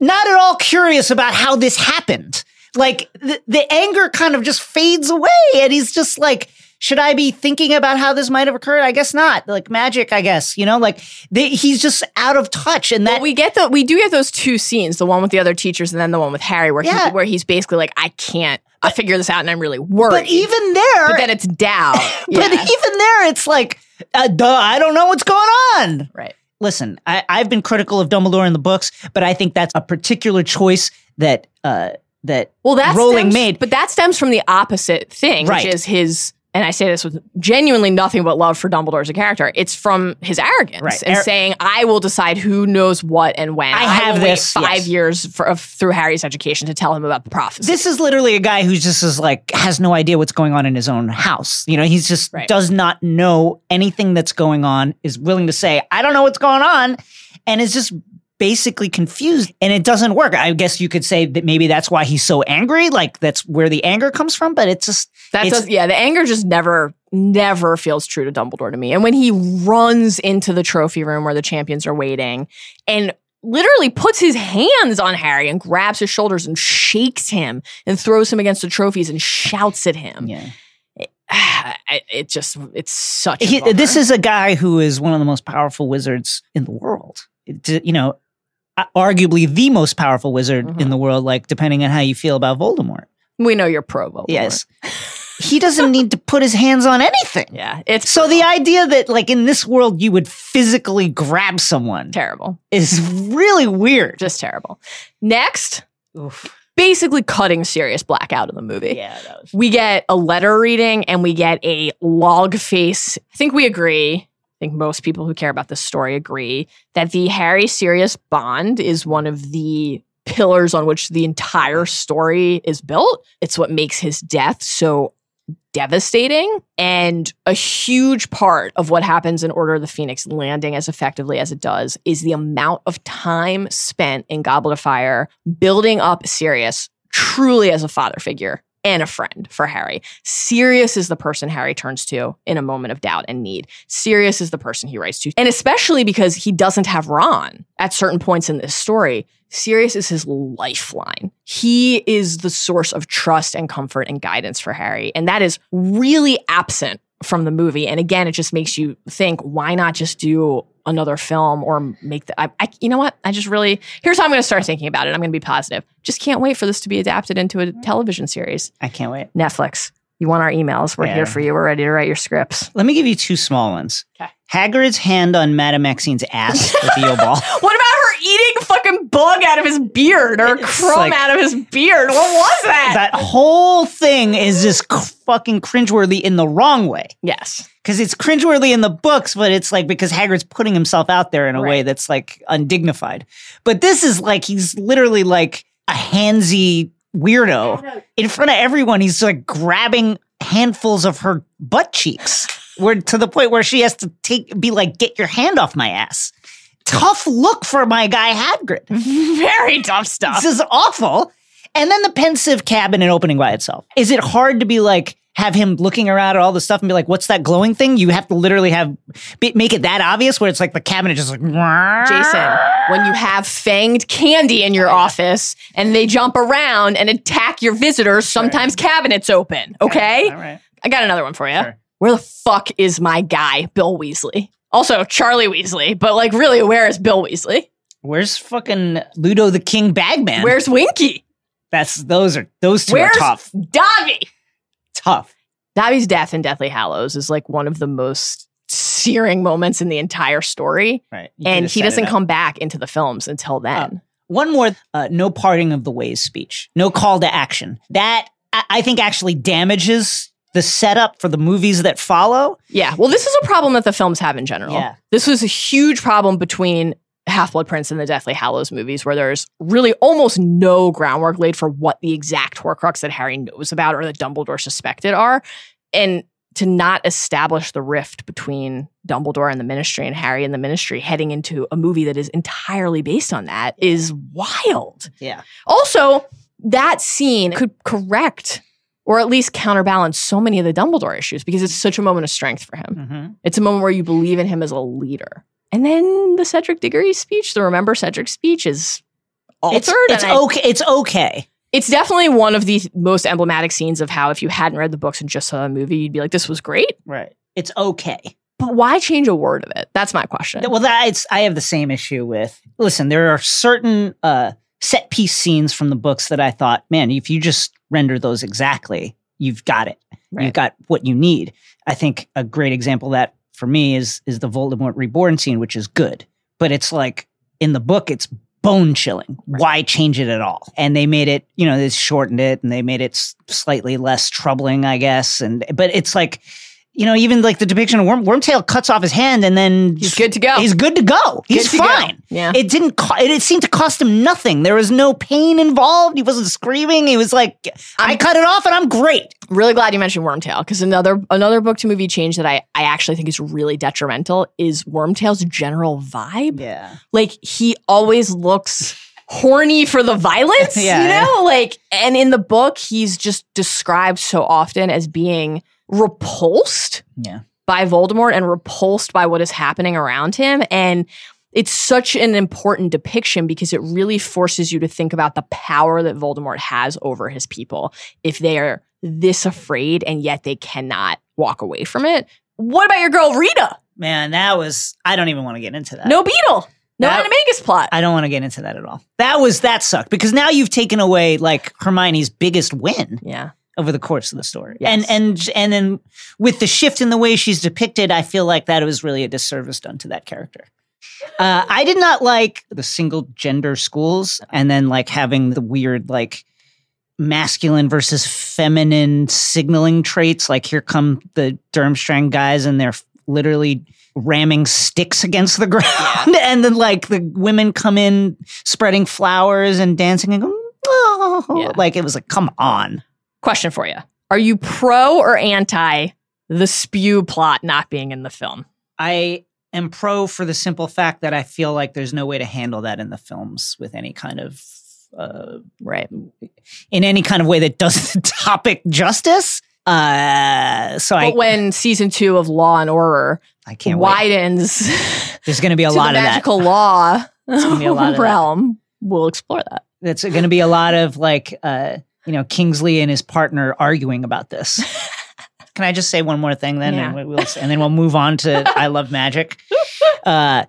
not at all curious about how this happened. Like the, the anger kind of just fades away, and he's just like, should I be thinking about how this might have occurred? I guess not. Like magic, I guess. You know, like they, he's just out of touch, and that Well, we get the we do get those two scenes, the one with the other teachers and then the one with Harry, where Yeah. he, where he's basically like, I can't, I figure this out, and I'm really worried. But even there, But then it's doubt. but Yeah. even there, it's like, uh, duh, I don't know what's going on. right. listen, I, I've been critical of Dumbledore in the books, but I think that's a particular choice that uh, that Well, that Rowling stems- made. but that stems from the opposite thing, Right. which is his. And I say this with genuinely nothing but love for Dumbledore as a character. It's from his arrogance Right. and Ar- saying, "I will decide who knows what and when." I have will wait this, five yes. years for, of, through Harry's education to tell him about the prophecy. This is literally a guy who just is like has no idea what's going on in his own house. You know, he's just Right. does not know anything that's going on, is willing to say, I don't know what's going on, and is just basically confused and it doesn't work. I guess you could say that maybe that's why he's so angry, like that's where the anger comes from, but it's just That It's- does, yeah. The anger just never, never feels true to Dumbledore to me. And when he runs into the trophy room where the champions are waiting, and literally puts his hands on Harry and grabs his shoulders and shakes him and throws him against the trophies and shouts at him, yeah. it, it just, it's such. A He, this is a guy who is one of the most powerful wizards in the world. You know, arguably the most powerful wizard Mhm. in the world, like depending on how you feel about Voldemort. we know you're pro Voldemort. Yes. he doesn't need to put his hands on anything. yeah, it's So the idea that like in this world you would physically grab someone terrible, is really weird. just terrible. Next, basically cutting Sirius Black out of the movie. yeah, that was we get a letter reading and we get a log face. I think we agree. I think most people who care about this story agree that the Harry Sirius bond is one of the pillars on which the entire story is built. It's what makes his death so devastating and a huge part of what happens in Order of the Phoenix landing as effectively as it does is the amount of time spent in Goblet of Fire building up Sirius truly as a father figure and a friend for Harry. Sirius is the person Harry turns to in a moment of doubt and need. Sirius is the person he writes to. And especially because he doesn't have Ron at certain points in this story, Sirius is his lifeline. He is the source of trust and comfort and guidance for Harry. And that is really absent from the movie. And again, it just makes you think, why not just do another film or make the I, I you know what? I just really here's how I'm gonna start thinking about it. I'm gonna be positive. Just can't wait for this to be adapted into a television series. I can't wait. Netflix. You want our emails. We're Yeah. here for you. We're ready to write your scripts. Let me give you two small ones. 'Kay. Hagrid's hand on Madame Maxime's ass with the yellow ball. What about her eating fucking bug out of his beard or It's crumb like- out of his beard? What was that? that whole thing is just c- fucking cringeworthy in the wrong way. yes. Because it's cringeworthy in the books, but it's like because Hagrid's putting himself out there in a way that's like undignified. But this is like he's literally like a handsy weirdo in front of everyone. He's like grabbing handfuls of her butt cheeks, where to the point where she has to take be like, "Get your hand off my ass." Tough look for my guy Hagrid. Very tough stuff. This is awful. And then the Pensieve cabinet opening by itself. Is it hard to be like have him looking around at all the stuff and be like, "What's that glowing thing?" You have to literally have be, make it that obvious where it's like the cabinet just like Jason, when you have fanged candy in your office and they jump around and attack your visitors, sometimes cabinets open. Okay? All right. I got another one for you. Sure. Where the fuck is my guy, Bill Weasley? Also, Charlie Weasley, but like, really, where is Bill Weasley? Where's fucking Ludo the King Bagman? Where's Winky? That's those are those two Where's are tough. Dobby? Tough. Dobby's death in Deathly Hallows is like one of the most searing moments in the entire story. Right. And he doesn't come back into the films until then. One more, uh, no parting of the ways speech, no call to action. That I, I think actually damages the setup for the movies that follow. Yeah. Well, this is a problem that the films have in general. Yeah. This was a huge problem between Half Blood Prince and the Deathly Hallows movies, where there's really almost no groundwork laid for what the exact Horcrux that Harry knows about or that Dumbledore suspected are. And to not establish the rift between Dumbledore and the Ministry and Harry and the Ministry heading into a movie that is entirely based on that is wild. Yeah. Also, that scene could correct or at least counterbalance so many of the Dumbledore issues because it's such a moment of strength for him. Mm-hmm. It's a moment where you believe in him as a leader. And then the Cedric Diggory speech, the Remember Cedric speech, is altered. It's, it's I- okay. It's okay. it's definitely one of the most emblematic scenes of how if you hadn't read the books and just saw the movie, you'd be like, this was great. Right. It's okay. But why change a word of it? That's my question. Well, that's I have the same issue with. Listen, there are certain uh, set piece scenes from the books that I thought, man, if you just render those exactly, you've got it. You've got what you need. I think a great example of that for me is is the Voldemort reborn scene, which is good, but it's like in the book, it's bone chilling. Why change it at all? And they made it, you know, they shortened it and they made it slightly less troubling, I guess. And but it's like, you know, even like the depiction of Worm, Wormtail cuts off his hand and then He's good to go. He's good to go. He's to go. fine. Yeah. It didn't. Co- it, it seemed to cost him nothing. There was no pain involved. He wasn't screaming. He was like, I cut it off and I'm great. really glad you mentioned Wormtail because another another book to movie change that I I actually think is really detrimental is Wormtail's general vibe. Yeah. Like he always looks horny for the violence, Yeah. you know? Like and in the book he's just described so often as being repulsed Yeah. by Voldemort and repulsed by what is happening around him and it's such an important depiction because it really forces you to think about the power that Voldemort has over his people if they are this afraid and yet they cannot walk away from it. What about your girl Rita? Man, that was. I don't even want to get into that. No beetle. No That- animagus plot. I don't want to get into that at all. That was that sucked because now you've taken away like Hermione's biggest win yeah. Over the course of the story. Yes. And and and then with the shift in the way she's depicted, I feel like that was really a disservice done to that character. Uh, I did not like the single gender schools and then like having the weird like masculine versus feminine signaling traits. Like here come the Durmstrang guys and they're literally ramming sticks against the ground. and then like the women come in spreading flowers and dancing and go, oh. Yeah. like it was like, come on. Question for you. Are you pro or anti the spew plot not being in the film? I am pro for the simple fact that I feel like there's no way to handle that in the films with any kind of uh, Right. in any kind of way that does the topic justice. Uh, so I But when season two of Law and Order I can't wait. widens There's going to be a lot of that. magical law gonna be a lot of that. realm, we'll explore that. It's going to be a lot of like uh, you know Kingsley and his partner arguing about this. Can I just say one more thing then, Yeah. and, we- we'll, and then we'll move on to I love magic. Uh,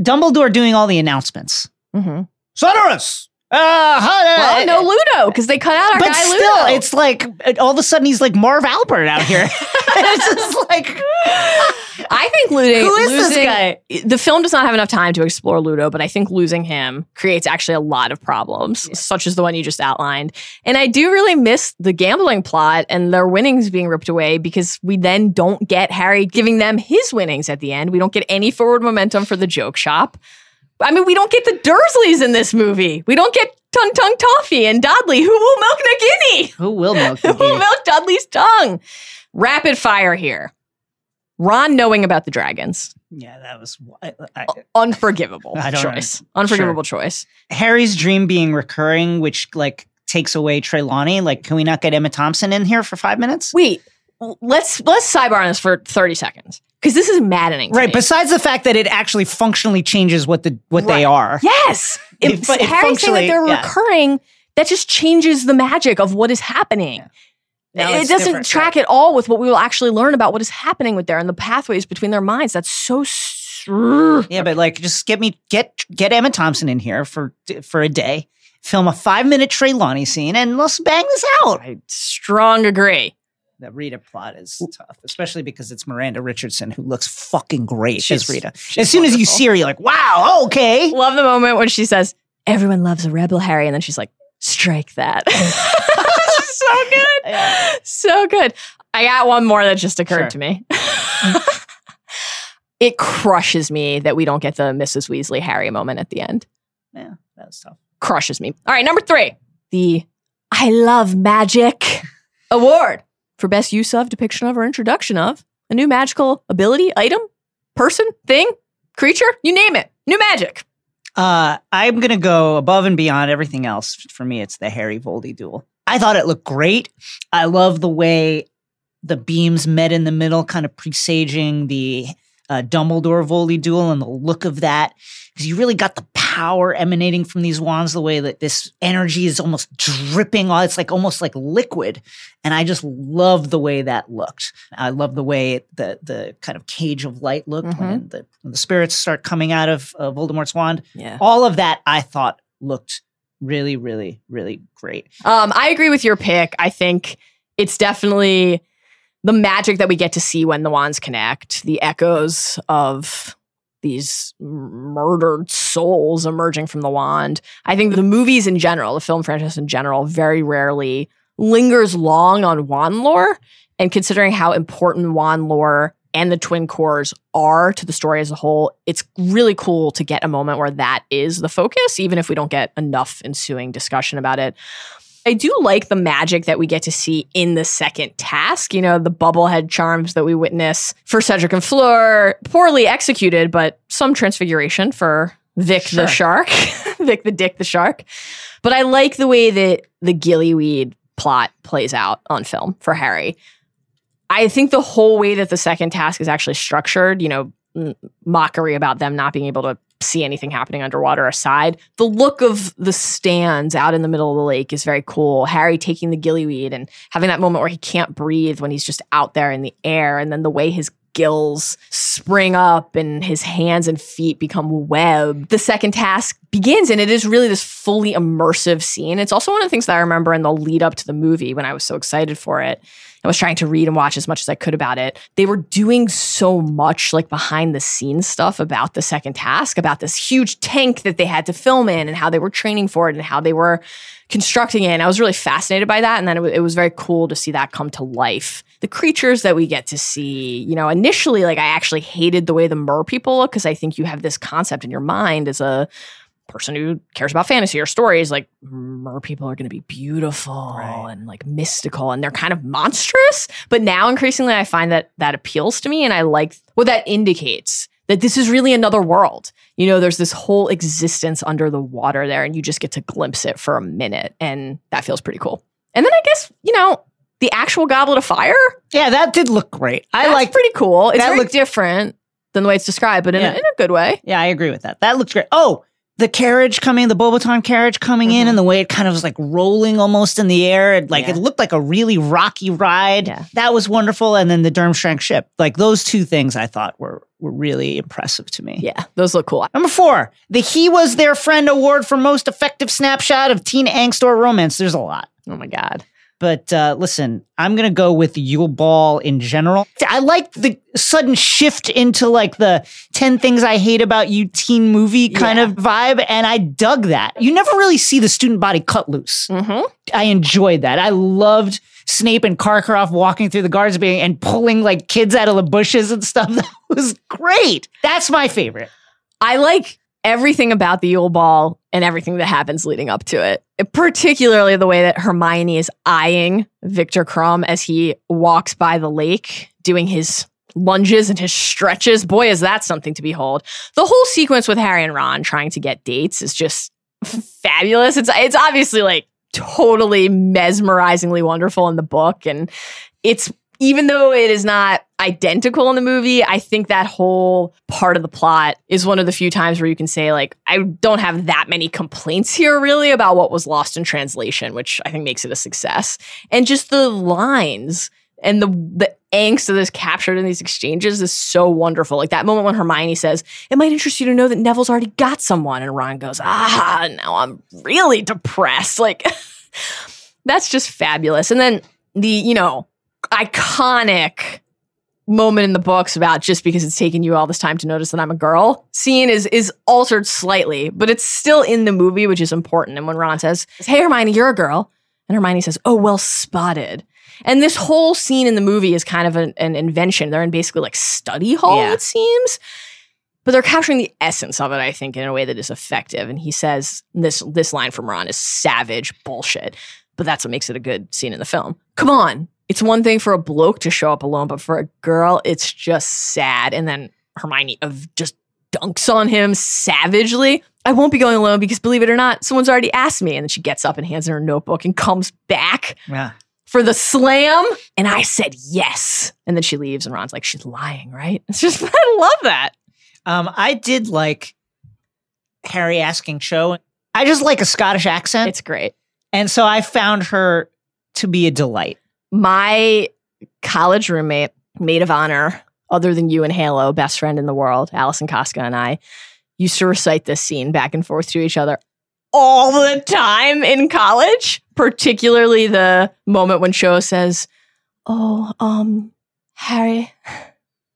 Dumbledore doing all the announcements. Mm-hmm. Sonorus. Uh, hi- Well, no Ludo because they cut out our but guy still, Ludo. it's like all of a sudden he's like Marv Albert out here. it's just like I think losing, Who is this losing- guy? The film does not have enough time to explore Ludo, but I think losing him creates actually a lot of problems, such as the one you just outlined. And I do really miss the gambling plot and their winnings being ripped away because we then don't get Harry giving them his winnings at the end. We don't get any forward momentum for the joke shop. I mean, we don't get the Dursleys in this movie. We don't get Ton-Tongue Toffee and Dudley, who will milk Nagini who will milk the who will milk Dudley's tongue. Rapid fire here. Ron knowing about the dragons. Yeah, that was I, I, Unforgivable I don't know. choice. Unforgivable choice. Harry's dream being recurring, which like takes away Trelawney. Like, can we not get Emma Thompson in here for five minutes? Wait, let's let's sidebar on this for 30 seconds. Because this is maddening. Right. me. Besides the fact that it actually functionally changes what the what they are. Yes. It If it Harry saying that functionally- they're yeah. recurring, that just changes the magic of what is happening. Now it doesn't track right. at all with what we will actually learn about what is happening with there and the pathways between their minds. That's so. Yeah, but like, just get me get get Emma Thompson in here for for a day. Film a five minute Trelawney scene and let's bang this out. I strong agree. The Rita plot is tough, especially because it's Miranda Richardson who looks fucking great She's- as Rita. she's As soon as you see her, you're like, wow, okay. Love the moment when she says, "Everyone loves a rebel, Harry," and then she's like, "Strike that." so good, so good. I got one more that just occurred Sure. to me. it crushes me that we don't get the Mrs. Weasley Harry moment at the end. Yeah, that was tough. Crushes me. All right, number three, the I love magic award for best use of, depiction of, or introduction of a new magical ability, item, person, thing, creature, you name it. New magic. Uh, I'm gonna go above and beyond everything else. For me, it's the Harry Voldy duel. I thought it looked great. I love the way the beams met in the middle, kind of presaging the uh, Dumbledore Voldy duel and the look of that. Because you really got the power emanating from these wands, the way that this energy is almost dripping on. It's like almost like liquid. And I just love the way that looked. I love the way it, the the kind of cage of light looked when, the, when the spirits start coming out of uh, Voldemort's wand Yeah. all of that I thought looked really, really, really great. Um, I agree with your pick. I think it's definitely the magic that we get to see when the wands connect, the echoes of these murdered souls emerging from the wand. I think the movies in general, the film franchise in general, very rarely lingers long on wand lore. And considering how important wand lore and the twin cores are to the story as a whole, it's really cool to get a moment where that is the focus, even if we don't get enough ensuing discussion about it. I do like the magic that we get to see in the second task. You know, the bubblehead charms that we witness for Cedric and Fleur, poorly executed, but some transfiguration for Vic Sure. the shark, Vic the dick the shark. But I like the way that the gillyweed plot plays out on film for Harry. I think the whole way that the second task is actually structured, you know, mockery about them not being able to see anything happening underwater aside, the look of the stands out in the middle of the lake is very cool. Harry taking the gillyweed and having that moment where he can't breathe when he's just out there in the air, and then the way his gills spring up and his hands and feet become web. The second task begins, and it is really this fully immersive scene. It's also one of the things that I remember in the lead up to the movie when I was so excited for it. I was trying to read and watch as much as I could about it. They were doing so much like behind the scenes stuff about the second task, about this huge tank that they had to film in and how they were training for it and how they were constructing it. And I was really fascinated by that. And then it, wa- it was very cool to see that come to life. The creatures that we get to see, you know, initially, like I actually hated the way the mer people look because I think you have this concept in your mind as a person who cares about fantasy or stories like mer people are going to be beautiful Right. and like mystical and they're kind of monstrous but now increasingly i find that that appeals to me and i like what that indicates that this is really another world you know there's this whole existence under the water there and you just get to glimpse it for a minute and that feels pretty cool and then i guess you know the actual goblet of fire Yeah, that did look great. I that's like. pretty cool it's that very looked- different than the way it's described but in, Yeah. a, in a good way Yeah, I agree with that. That looks great. Oh, the carriage coming, the Beauxbatons carriage coming in, Mhm. and the way it kind of was like rolling almost in the air. It, like Yeah. it looked like a really rocky ride. Yeah. That was wonderful. And then the Durmstrang ship. Like those two things I thought were were really impressive to me. yeah those look cool Number four, the He Was Their Friend Award for Most Effective Snapshot of Teen Angst or Romance. There's a lot. oh my god But uh, listen, I'm going to go with Yule Ball in general. I like the sudden shift into like the 10 things I hate about you teen movie kind Yeah. of vibe. And I dug that. You never really see the student body cut loose. mm-hmm. I enjoyed that. I loved Snape and Karkaroff walking through the gardens being and pulling like kids out of the bushes and stuff. That was great. That's my favorite. I like everything about the Yule Ball and everything that happens leading up to it. Particularly the way that Hermione is eyeing Viktor Krum as he walks by the lake, doing his lunges and his stretches. Boy, is that something to behold. The whole sequence with Harry and Ron trying to get dates is just fabulous. It's it's obviously like totally mesmerizingly wonderful in the book and it's even though it is not identical in the movie, I think that whole part of the plot is one of the few times where you can say, like, I don't have that many complaints here really about what was lost in translation, which I think makes it a success. And just the lines and the the angst that is captured in these exchanges is so wonderful. Like that moment when Hermione says, It might interest you to know that Neville's already got someone, and Ron goes, Ah, now I'm really depressed. Like that's just fabulous. And then the, you know, iconic moment in the books about just because it's taken you all this time to notice that I'm a girl scene is is altered slightly, but it's still in the movie, which is important. And when Ron says, Hey Hermione, you're a girl, and Hermione says, Oh, well spotted. And this whole scene in the movie is kind of an, an invention. They're in basically like study hall, Yeah. it seems. But they're capturing the essence of it, I think, in a way that is effective. And he says this this line from Ron is savage bullshit. But that's what makes it a good scene in the film. Come on. It's one thing for a bloke to show up alone, but for a girl, it's just sad. And then Hermione of just dunks on him savagely. I won't be going alone because believe it or not, someone's already asked me. And then she gets up and hands in her notebook and comes back Yeah. for the slam. And I said yes. And then she leaves and Ron's like, she's lying, right? It's just, I love that. Um, I did like Harry asking Cho. I just like a Scottish accent. It's great. and so I found her to be a delight. My college roommate, maid of honor, other than you and Halo, best friend in the world, Allison Koska and I, used to recite this scene back and forth to each other all the time in college, particularly the moment when Cho says, Oh, um, Harry,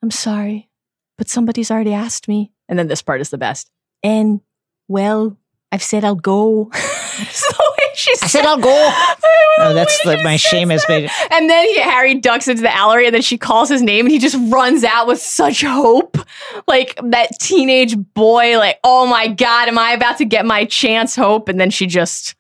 I'm sorry, but somebody's already asked me And then this part is the best. And well, I've said I'll go. Way she I said I'll go. Oh, that's like my shame has made. And then he, Harry ducks into the alleyway, and then she calls his name, and he just runs out with such hope, like that teenage boy. Like, oh my god, am I about to get my chance? Hope, and then she just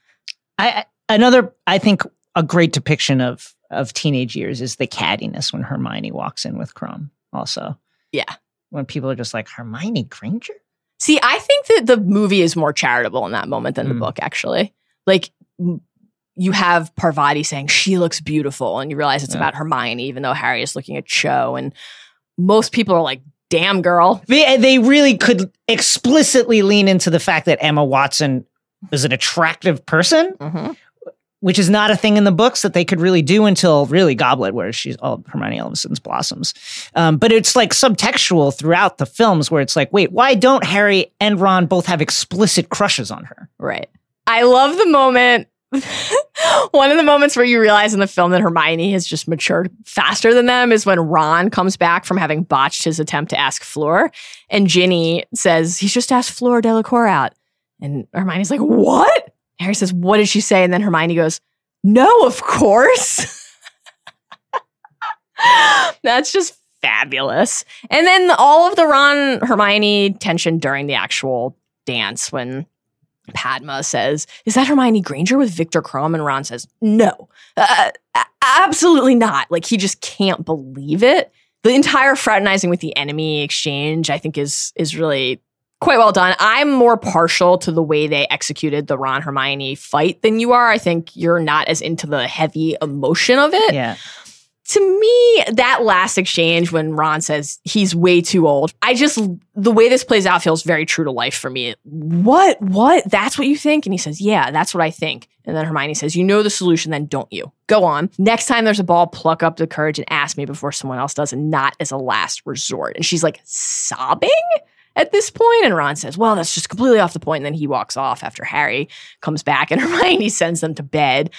I another. I think a great depiction of of teenage years is the cattiness when Hermione walks in with Krum. Also, Yeah. when people are just like Hermione Granger. see. I think that the movie is more charitable in that moment than the Mm. book. Actually, like. You have Parvati saying she looks beautiful, and you realize it's Yeah. about Hermione, even though Harry is looking at Cho. And most people are like, "Damn, girl, They, they really could explicitly lean into the fact that Emma Watson is an attractive person, Mhm. which is not a thing in the books that they could really do until really Goblet, where she's all Hermione of blossoms. Um, but it's like subtextual throughout the films, where it's like, wait, why don't Harry and Ron both have explicit crushes on her? Right. I love the moment. One of the moments where you realize in the film that Hermione has just matured faster than them is when Ron comes back from having botched his attempt to ask Fleur, and Ginny says he's just asked Fleur Delacour out, and Hermione's like, "What?" Harry says, "What did she say?" And then Hermione goes, "No, of course." That's just fabulous. And then all of the Ron Hermione tension during the actual dance when Padma says, Is that Hermione Granger with Viktor Krum? And Ron says, No, uh, absolutely not. Like he just can't believe it. The entire fraternizing with the enemy exchange, I think, is is really quite well done. I'm more partial to the way they executed the Ron Hermione fight than you are. I think you're not as into the heavy emotion of it Yeah. To me, that last exchange when Ron says he's way too old, I just, the way this plays out feels very true to life for me. What? What? That's what you think? And he says, Yeah, that's what I think. And then Hermione says, You know the solution, then don't you? Go on. Next time there's a ball, pluck up the courage and ask me before someone else does, and not as a last resort. And she's like sobbing at this point, And Ron says, Well, that's just completely off the point. And then he walks off after Harry comes back, and Hermione sends them to bed.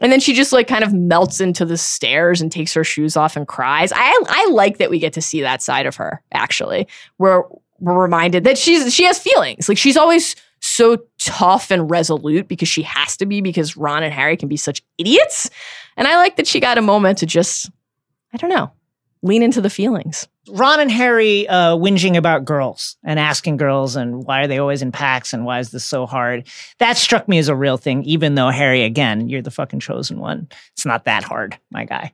And then she just like kind of melts into the stairs and takes her shoes off and cries. I I like that we get to see that side of her, actually. We're we're reminded that she's she has feelings. Like she's always so tough and resolute because she has to be because Ron and Harry can be such idiots. And I like that she got a moment to just, I don't know, lean into the feelings. Ron and Harry uh, whinging about girls and asking girls and why are they always in packs and why is this so hard? That struck me as a real thing, even though Harry, again, you're the fucking chosen one. It's not that hard, my guy.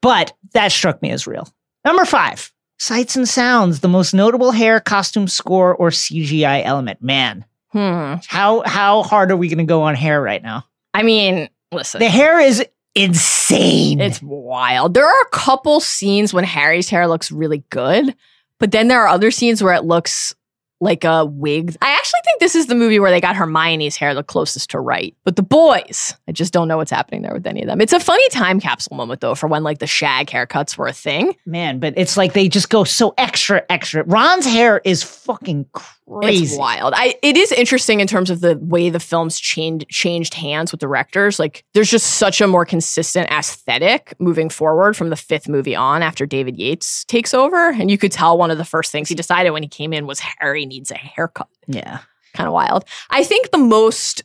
But that struck me as real. Number five, sights and sounds, the most notable hair, costume score, or CGI element. Man, Hmm. how how hard are we going to go on hair right now? I mean, listen. The hair is insane. It's wild. There are a couple scenes when Harry's hair looks really good, but then there are other scenes where it looks like a wig. I actually think this is the movie where they got Hermione's hair the closest to right. But the boys, I just don't know what's happening there with any of them. It's a funny time capsule moment though for when like the shag haircuts were a thing. Man, but it's like they just go so extra, extra. Ron's hair is fucking crazy. It's wild. I it is interesting in terms of the way the films changed changed hands with directors. Like there's just such a more consistent aesthetic moving forward from the fifth movie on after David Yates takes over. And you could tell one of the first things he decided when he came in was Harry needs a haircut. Yeah. Kind of wild. I think the most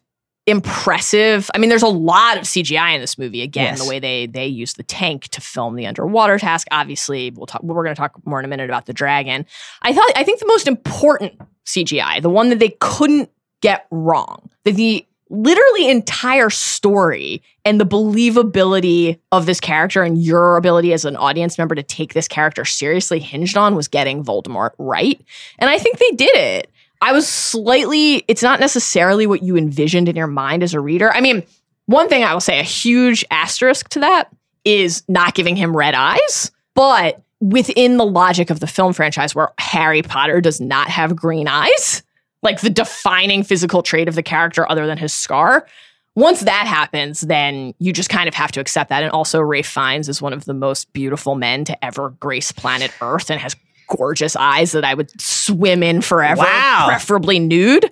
impressive. I mean there's a lot of cgi in this movie. Again Yes. the way they they use the tank to film the underwater task. Obviously we'll talk we're going to talk more in a minute about the dragon. I thought i think the most important cgi the one that they couldn't get wrong that the literally entire story and the believability of this character and your ability as an audience member to take this character seriously hinged on was getting voldemort right. And i think they did it I was slightly, it's not necessarily what you envisioned in your mind as a reader. I mean, one thing I will say, a huge asterisk to that is not giving him red eyes, but within the logic of the film franchise where Harry Potter does not have green eyes, like the defining physical trait of the character other than his scar. Once that happens, then you just kind of have to accept that. And also, Ralph Fiennes is one of the most beautiful men to ever grace planet Earth and has gorgeous eyes that I would swim in forever, Wow. preferably nude.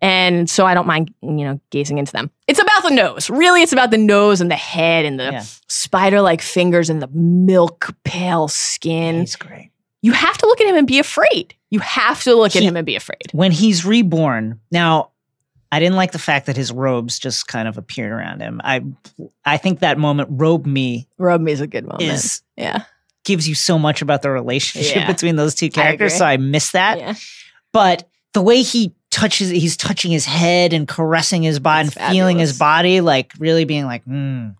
And so I don't mind, you know, gazing into them. It's about the nose. Really, it's about the nose and the head and the Yeah. spider like fingers and the milk pale skin. He's great. you have to look at him and be afraid. You have to look at him and be afraid. when he's reborn now i didn't like the fact that his robes just kind of appeared around him i i think that moment robe me Robe me is a good moment. is yeah. Gives you so much about the relationship Yeah. between those two characters agree. so i miss that yeah. but the way he touches he's touching his head and caressing his body and It's feeling his body like really being like mm,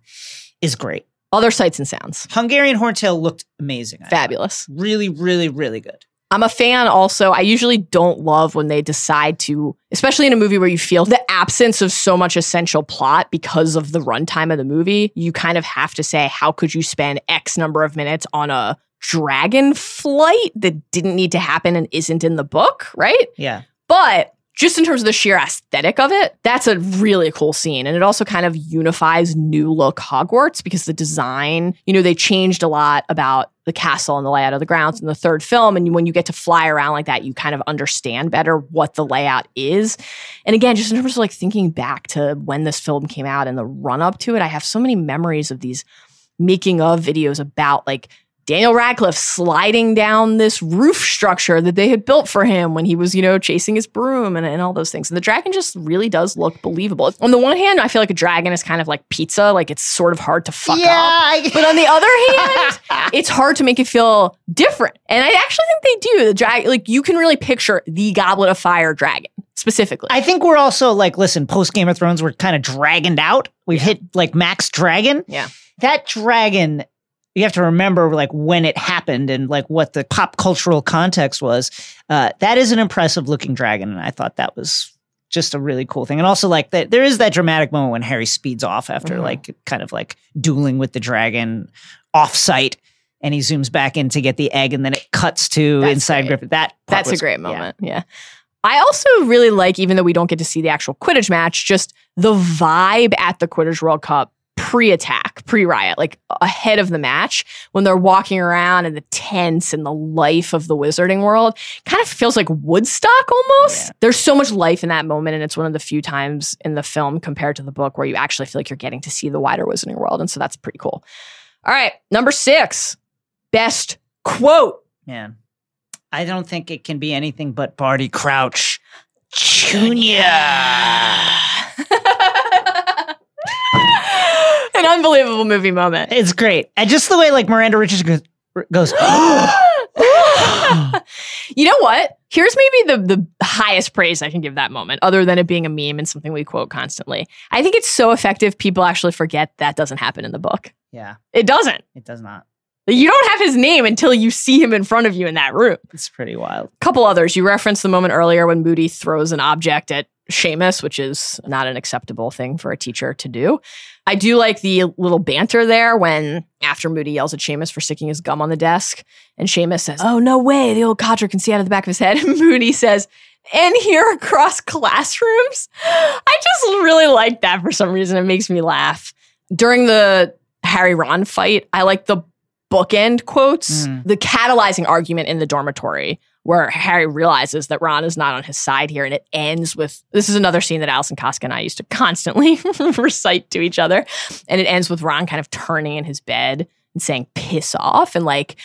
is great Other sights and sounds. hungarian horntail looked amazing I thought. Fabulous. really really really good I'm a fan also. I usually don't love when they decide to, especially in a movie where you feel the absence of so much essential plot because of the runtime of the movie. You kind of have to say, how could you spend X number of minutes on a dragon flight that didn't need to happen and isn't in the book, right? yeah But just in terms of the sheer aesthetic of it, that's a really cool scene. And it also kind of unifies new look Hogwarts because the design, you know, they changed a lot about the castle and the layout of the grounds in the third film. And when you get to fly around like that, you kind of understand better what the layout is. And again, just in terms of like thinking back to when this film came out and the run up to it, I have so many memories of these making of videos about like Daniel Radcliffe sliding down this roof structure that they had built for him when he was, you know, chasing his broom and, and all those things. And the dragon just really does look believable. On the one hand, I feel like a dragon is kind of like pizza, like it's sort of hard to fuck yeah up. I- But on the other hand, it's hard to make it feel different. And I actually think they do. The dragon, like you can really picture the Goblet of Fire dragon specifically. I think we're also like, listen, post Game of Thrones, we're kind of dragoned out. We've hit like max dragon. Yeah. That dragon, you have to remember like when it happened and like what the pop cultural context was. Uh, that is an impressive looking dragon. And I thought that was just a really cool thing. And also like that there is that dramatic moment when Harry speeds off after Mhm. like kind of like dueling with the dragon off site. And he zooms back in to get the egg, and then it cuts to That's inside great. Griffith. That That's a was- great yeah. moment. Yeah. I also really like, even though we don't get to see the actual Quidditch match, just the vibe at the Quidditch World Cup pre-attack, pre-riot, like ahead of the match, when they're walking around in the tents and the life of the wizarding world, kind of feels like Woodstock almost. Yeah. There's so much life in that moment, and it's one of the few times in the film compared to the book where you actually feel like you're getting to see the wider wizarding world, and so that's pretty cool. All right, number six, best quote. Man, I don't think it can be anything but Barty Crouch Junior. An unbelievable movie moment. It's great, and just the way like Miranda Richards goes. goes you know what? Here's maybe the the highest praise I can give that moment, other than it being a meme and something we quote constantly. I think it's so effective. People actually forget that doesn't happen in the book. yeah, It doesn't. it does not. You don't have his name until you see him in front of you in that room. It's pretty wild. couple others. You referenced the moment earlier when Moody throws an object at Seamus, which is not an acceptable thing for a teacher to do. I do like the little banter there when after Moody yells at Seamus for sticking his gum on the desk, and Seamus says, Oh, no way, the old codger can see out of the back of his head. And Moody says, and hear across classrooms. I just really like that for some reason. It makes me laugh. During the Harry Ron fight, I like the bookend quotes, Mm. the catalyzing argument in the dormitory where Harry realizes that Ron is not on his side here. And it ends with this is another scene that Alison Koska and I used to constantly recite to each other. And it ends with Ron kind of turning in his bed and saying, piss off. And like,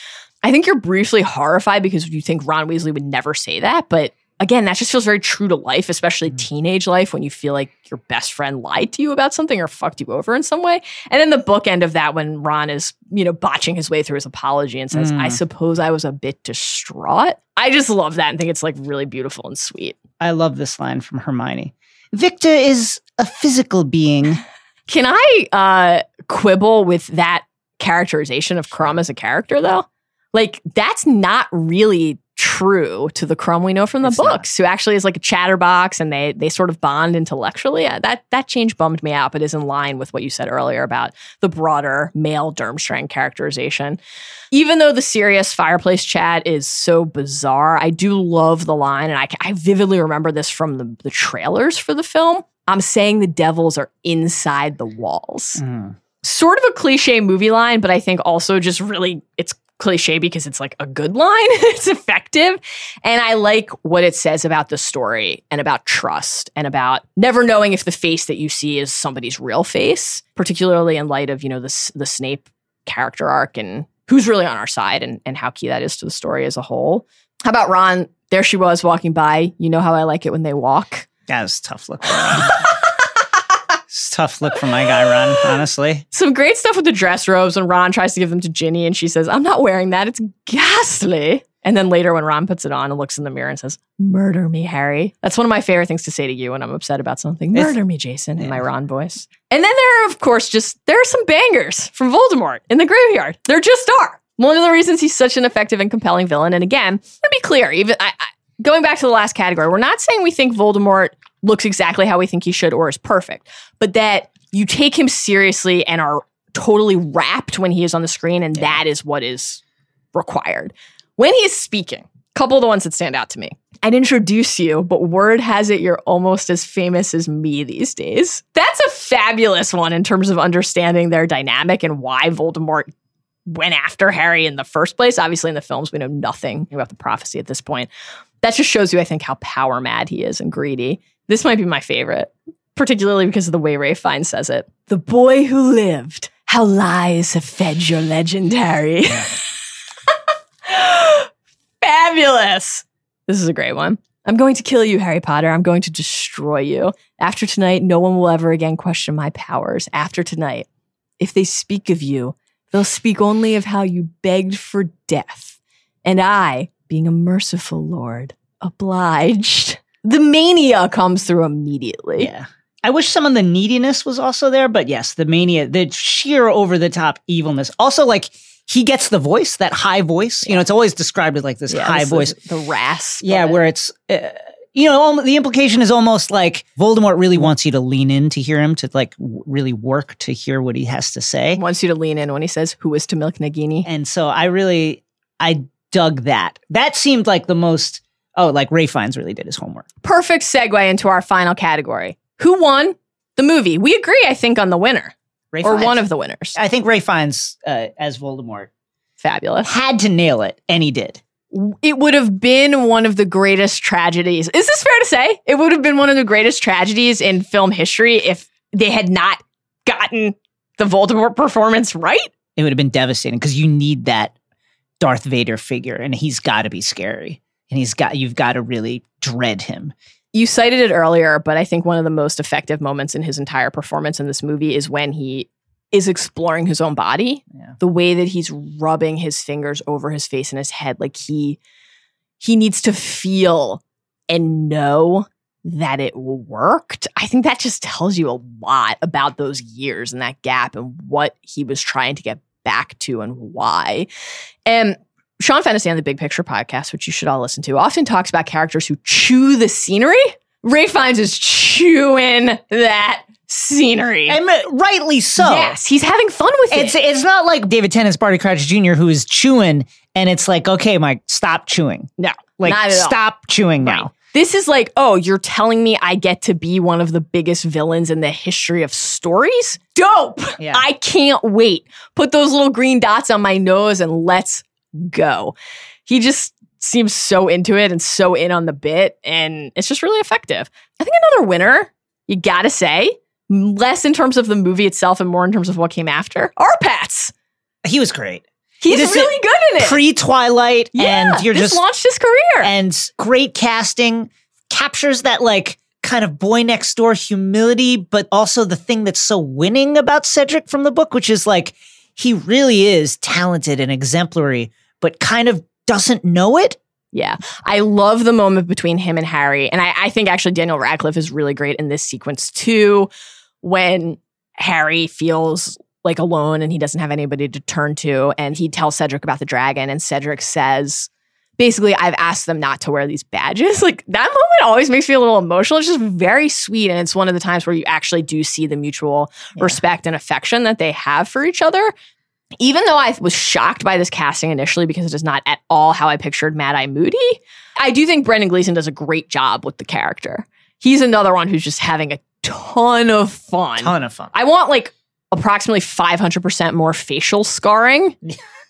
I think you're briefly horrified because you think Ron Weasley would never say that. But again, that just feels very true to life, especially teenage life when you feel like your best friend lied to you about something or fucked you over in some way. And then the bookend of that when Ron is, you know, botching his way through his apology and says, Mm. I suppose I was a bit distraught. I just love that and think it's like really beautiful and sweet. I love this line from Hermione. Viktor is a physical being. Can I uh quibble with that characterization of Krum as a character though? Like that's not really true to the Krum we know from the It's not. books, who actually is like a chatterbox and they they sort of bond intellectually. Uh, That that change bummed me out, but is in line with what you said earlier about the broader male Durmstrang characterization. Even though the Sirius fireplace chat is so bizarre, I do love the line, and I, I vividly remember this from the, the trailers for the film. I'm saying the devils are inside the walls. Mm. Sort of a cliche movie line, but I think also just really it's cliche because it's like a good line. it's effective. And I like what it says about the story and about trust and about never knowing if the face that you see is somebody's real face, particularly in light of, you know, the, the Snape character arc and who's really on our side and, and how key that is to the story as a whole. How about Ron? There she was walking by. You know how I like it when they walk. That was tough look. For Ron. it's a tough look for my guy, Ron. Honestly, Some great stuff with the dress robes when Ron tries to give them to Ginny and she says, I'm not wearing that. It's ghastly. And then later when Ron puts it on and looks in the mirror and says, Murder me, Harry. That's one of my favorite things to say to you when I'm upset about something. It's- Murder me, Jason, in my Ron voice. And then there are, of course, just there are some bangers from Voldemort in the graveyard. There just are. One of the reasons he's such an effective and compelling villain. And again, to be clear, even I, I, going back to the last category, we're not saying we think Voldemort looks exactly how we think he should or is perfect, but that you take him seriously and are totally rapt when he is on the screen, and that is what is required. When he is speaking, a couple of the ones that stand out to me. I'd introduce you, but word has it you're almost as famous as me these days. That's a fabulous one in terms of understanding their dynamic and why Voldemort went after Harry in the first place. Obviously, in the films, we know nothing about the prophecy at this point. That just shows you, I think, how power mad he is and greedy. This might be my favorite, particularly because of the way Ralph Fiennes says it. The boy who lived, how lies have fed your legendary. Fabulous. This is a great one. I'm going to kill you, Harry Potter. I'm going to destroy you. After tonight, no one will ever again question my powers. After tonight, if they speak of you, they'll speak only of how you begged for death. And I, being a merciful lord, obliged. The mania comes through immediately. yeah. I wish some of the neediness was also there, but yes, the mania, the sheer over the top evilness. Also, like he gets the voice, that high voice. You know, it's always described as like this Yeah, high this voice. The rasp. Yeah, where it's, uh, you know, the implication is almost like Voldemort really wants you to lean in to hear him, to like really work to hear what he has to say. wants you to lean in when he says, Who is to milk Nagini? And so I really, I dug that. That seemed like the most, oh, like Ralph Fiennes really did his homework. perfect segue into our final category. Who won the movie? We agree, I think, on the winner Ray or Fiennes. one of the winners. I think Ralph Fiennes uh, as Voldemort Fabulous. had to nail it, and he did. It would have been one of the greatest tragedies. Is this fair to say? It would have been one of the greatest tragedies in film history if they had not gotten the Voldemort performance right. It would have been devastating because you need that Darth Vader figure, and he's got to be scary, and he's got you've got to really dread him. You cited it earlier, but I think one of the most effective moments in his entire performance in this movie is when he is exploring his own body. Yeah. The way that he's rubbing his fingers over his face and his head, like he he needs to feel and know that it worked. I think that just tells you a lot about those years and that gap and what he was trying to get back to and why. And Sean Fennessy on the Big Picture podcast, which you should all listen to, often talks about characters who chew the scenery. Ralph Fiennes is chewing that scenery. And uh, rightly so. yes, he's having fun with It's it. it's not like David Tennant's Barty Crouch Jr. who is chewing, and it's like, okay, Mike, stop chewing. No, Like, not at all. stop chewing now. This is like, oh, you're telling me I get to be one of the biggest villains in the history of stories? Dope. Yeah. I can't wait. Put those little green dots on my nose and let's go. He just seems so into it and so in on the bit, and it's just really effective. I think another winner, you gotta say, less in terms of the movie itself and more in terms of what came after, R-Pattz. He was great. He's This really good in it. Pre Twilight, yeah, and you're just launched his career. and great casting captures that like kind of boy next door humility, but also the thing that's so winning about Cedric from the book, which is like he really is talented and exemplary, but kind of doesn't know it. Yeah. I love the moment between him and Harry. And I, I think actually Daniel Radcliffe is really great in this sequence too, when Harry feels like alone and he doesn't have anybody to turn to. And he tells Cedric about the dragon, and Cedric says, basically, I've asked them not to wear these badges. Like that moment always makes me a little emotional. It's just very sweet. And it's one of the times where you actually do see the mutual Yeah. respect and affection that they have for each other. Even though I was shocked by this casting initially because it is not at all how I pictured Mad Eye Moody, I do think Brendan Gleeson does a great job with the character. He's another one who's just having a ton of fun. Ton of fun. I want like approximately 500% more facial scarring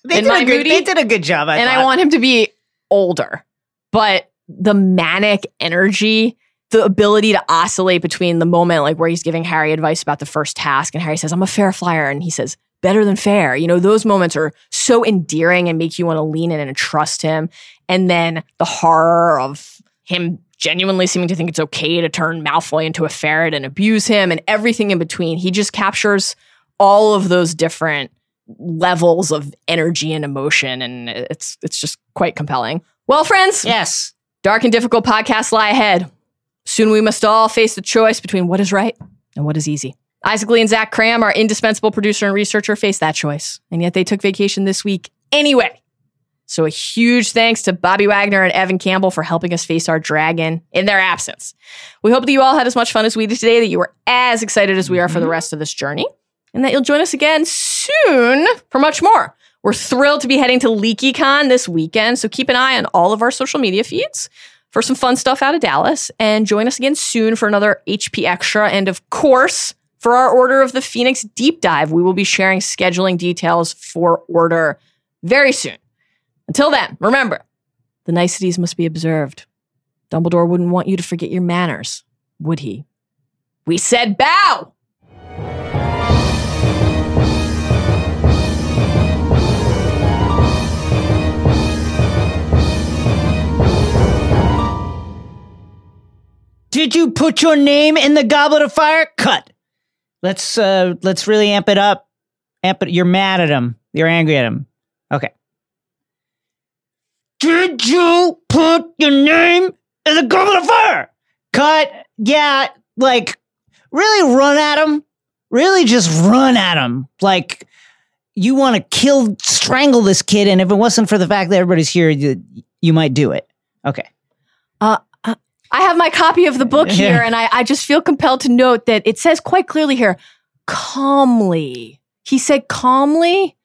They did, a good, Moody, they did a good job. I and I want him to be older. But the manic energy, the ability to oscillate between the moment like where he's giving Harry advice about the first task and Harry says, "I'm a fair flyer," and he says, better than fair. You know, those moments are so endearing and make you want to lean in and trust him. And then the horror of him genuinely seeming to think it's okay to turn Malfoy into a ferret and abuse him and everything in between. He just captures all of those different levels of energy and emotion and it's it's just quite compelling. Well, friends, Yes. dark and difficult podcasts lie ahead. Soon we must all face the choice between what is right and what is easy. Isaac Lee and Zach Kram, our indispensable producer and researcher, faced that choice, and yet they took vacation this week anyway. So a huge thanks to Bobby Wagner and Evan Campbell for helping us face our dragon in their absence. We hope that you all had as much fun as we did today, that you were as excited as we are for the mm-hmm. rest of this journey, and that you'll join us again soon for much more. We're thrilled to be heading to LeakyCon this weekend, so keep an eye on all of our social media feeds for some fun stuff out of Dallas, and join us again soon for another HP Extra, and of course, for our Order of the Phoenix deep dive. We will be sharing scheduling details for Order very soon. Until then, remember, the niceties must be observed. Dumbledore wouldn't want you to forget your manners, would he? We said bow! Did you put your name in the goblet of fire? Cut. Let's uh let's really amp it up. Amp it. You're mad at him. You're angry at him. Okay. Did you put your name in the goblet of fire? Cut. Yeah, like really run at him. Really just run at him. Like you want to kill, strangle this kid, and if it wasn't for the fact that everybody's here, you, you might do it. Okay. I have my copy of the book here, and I, I just feel compelled to note that it says quite clearly here calmly. He said calmly.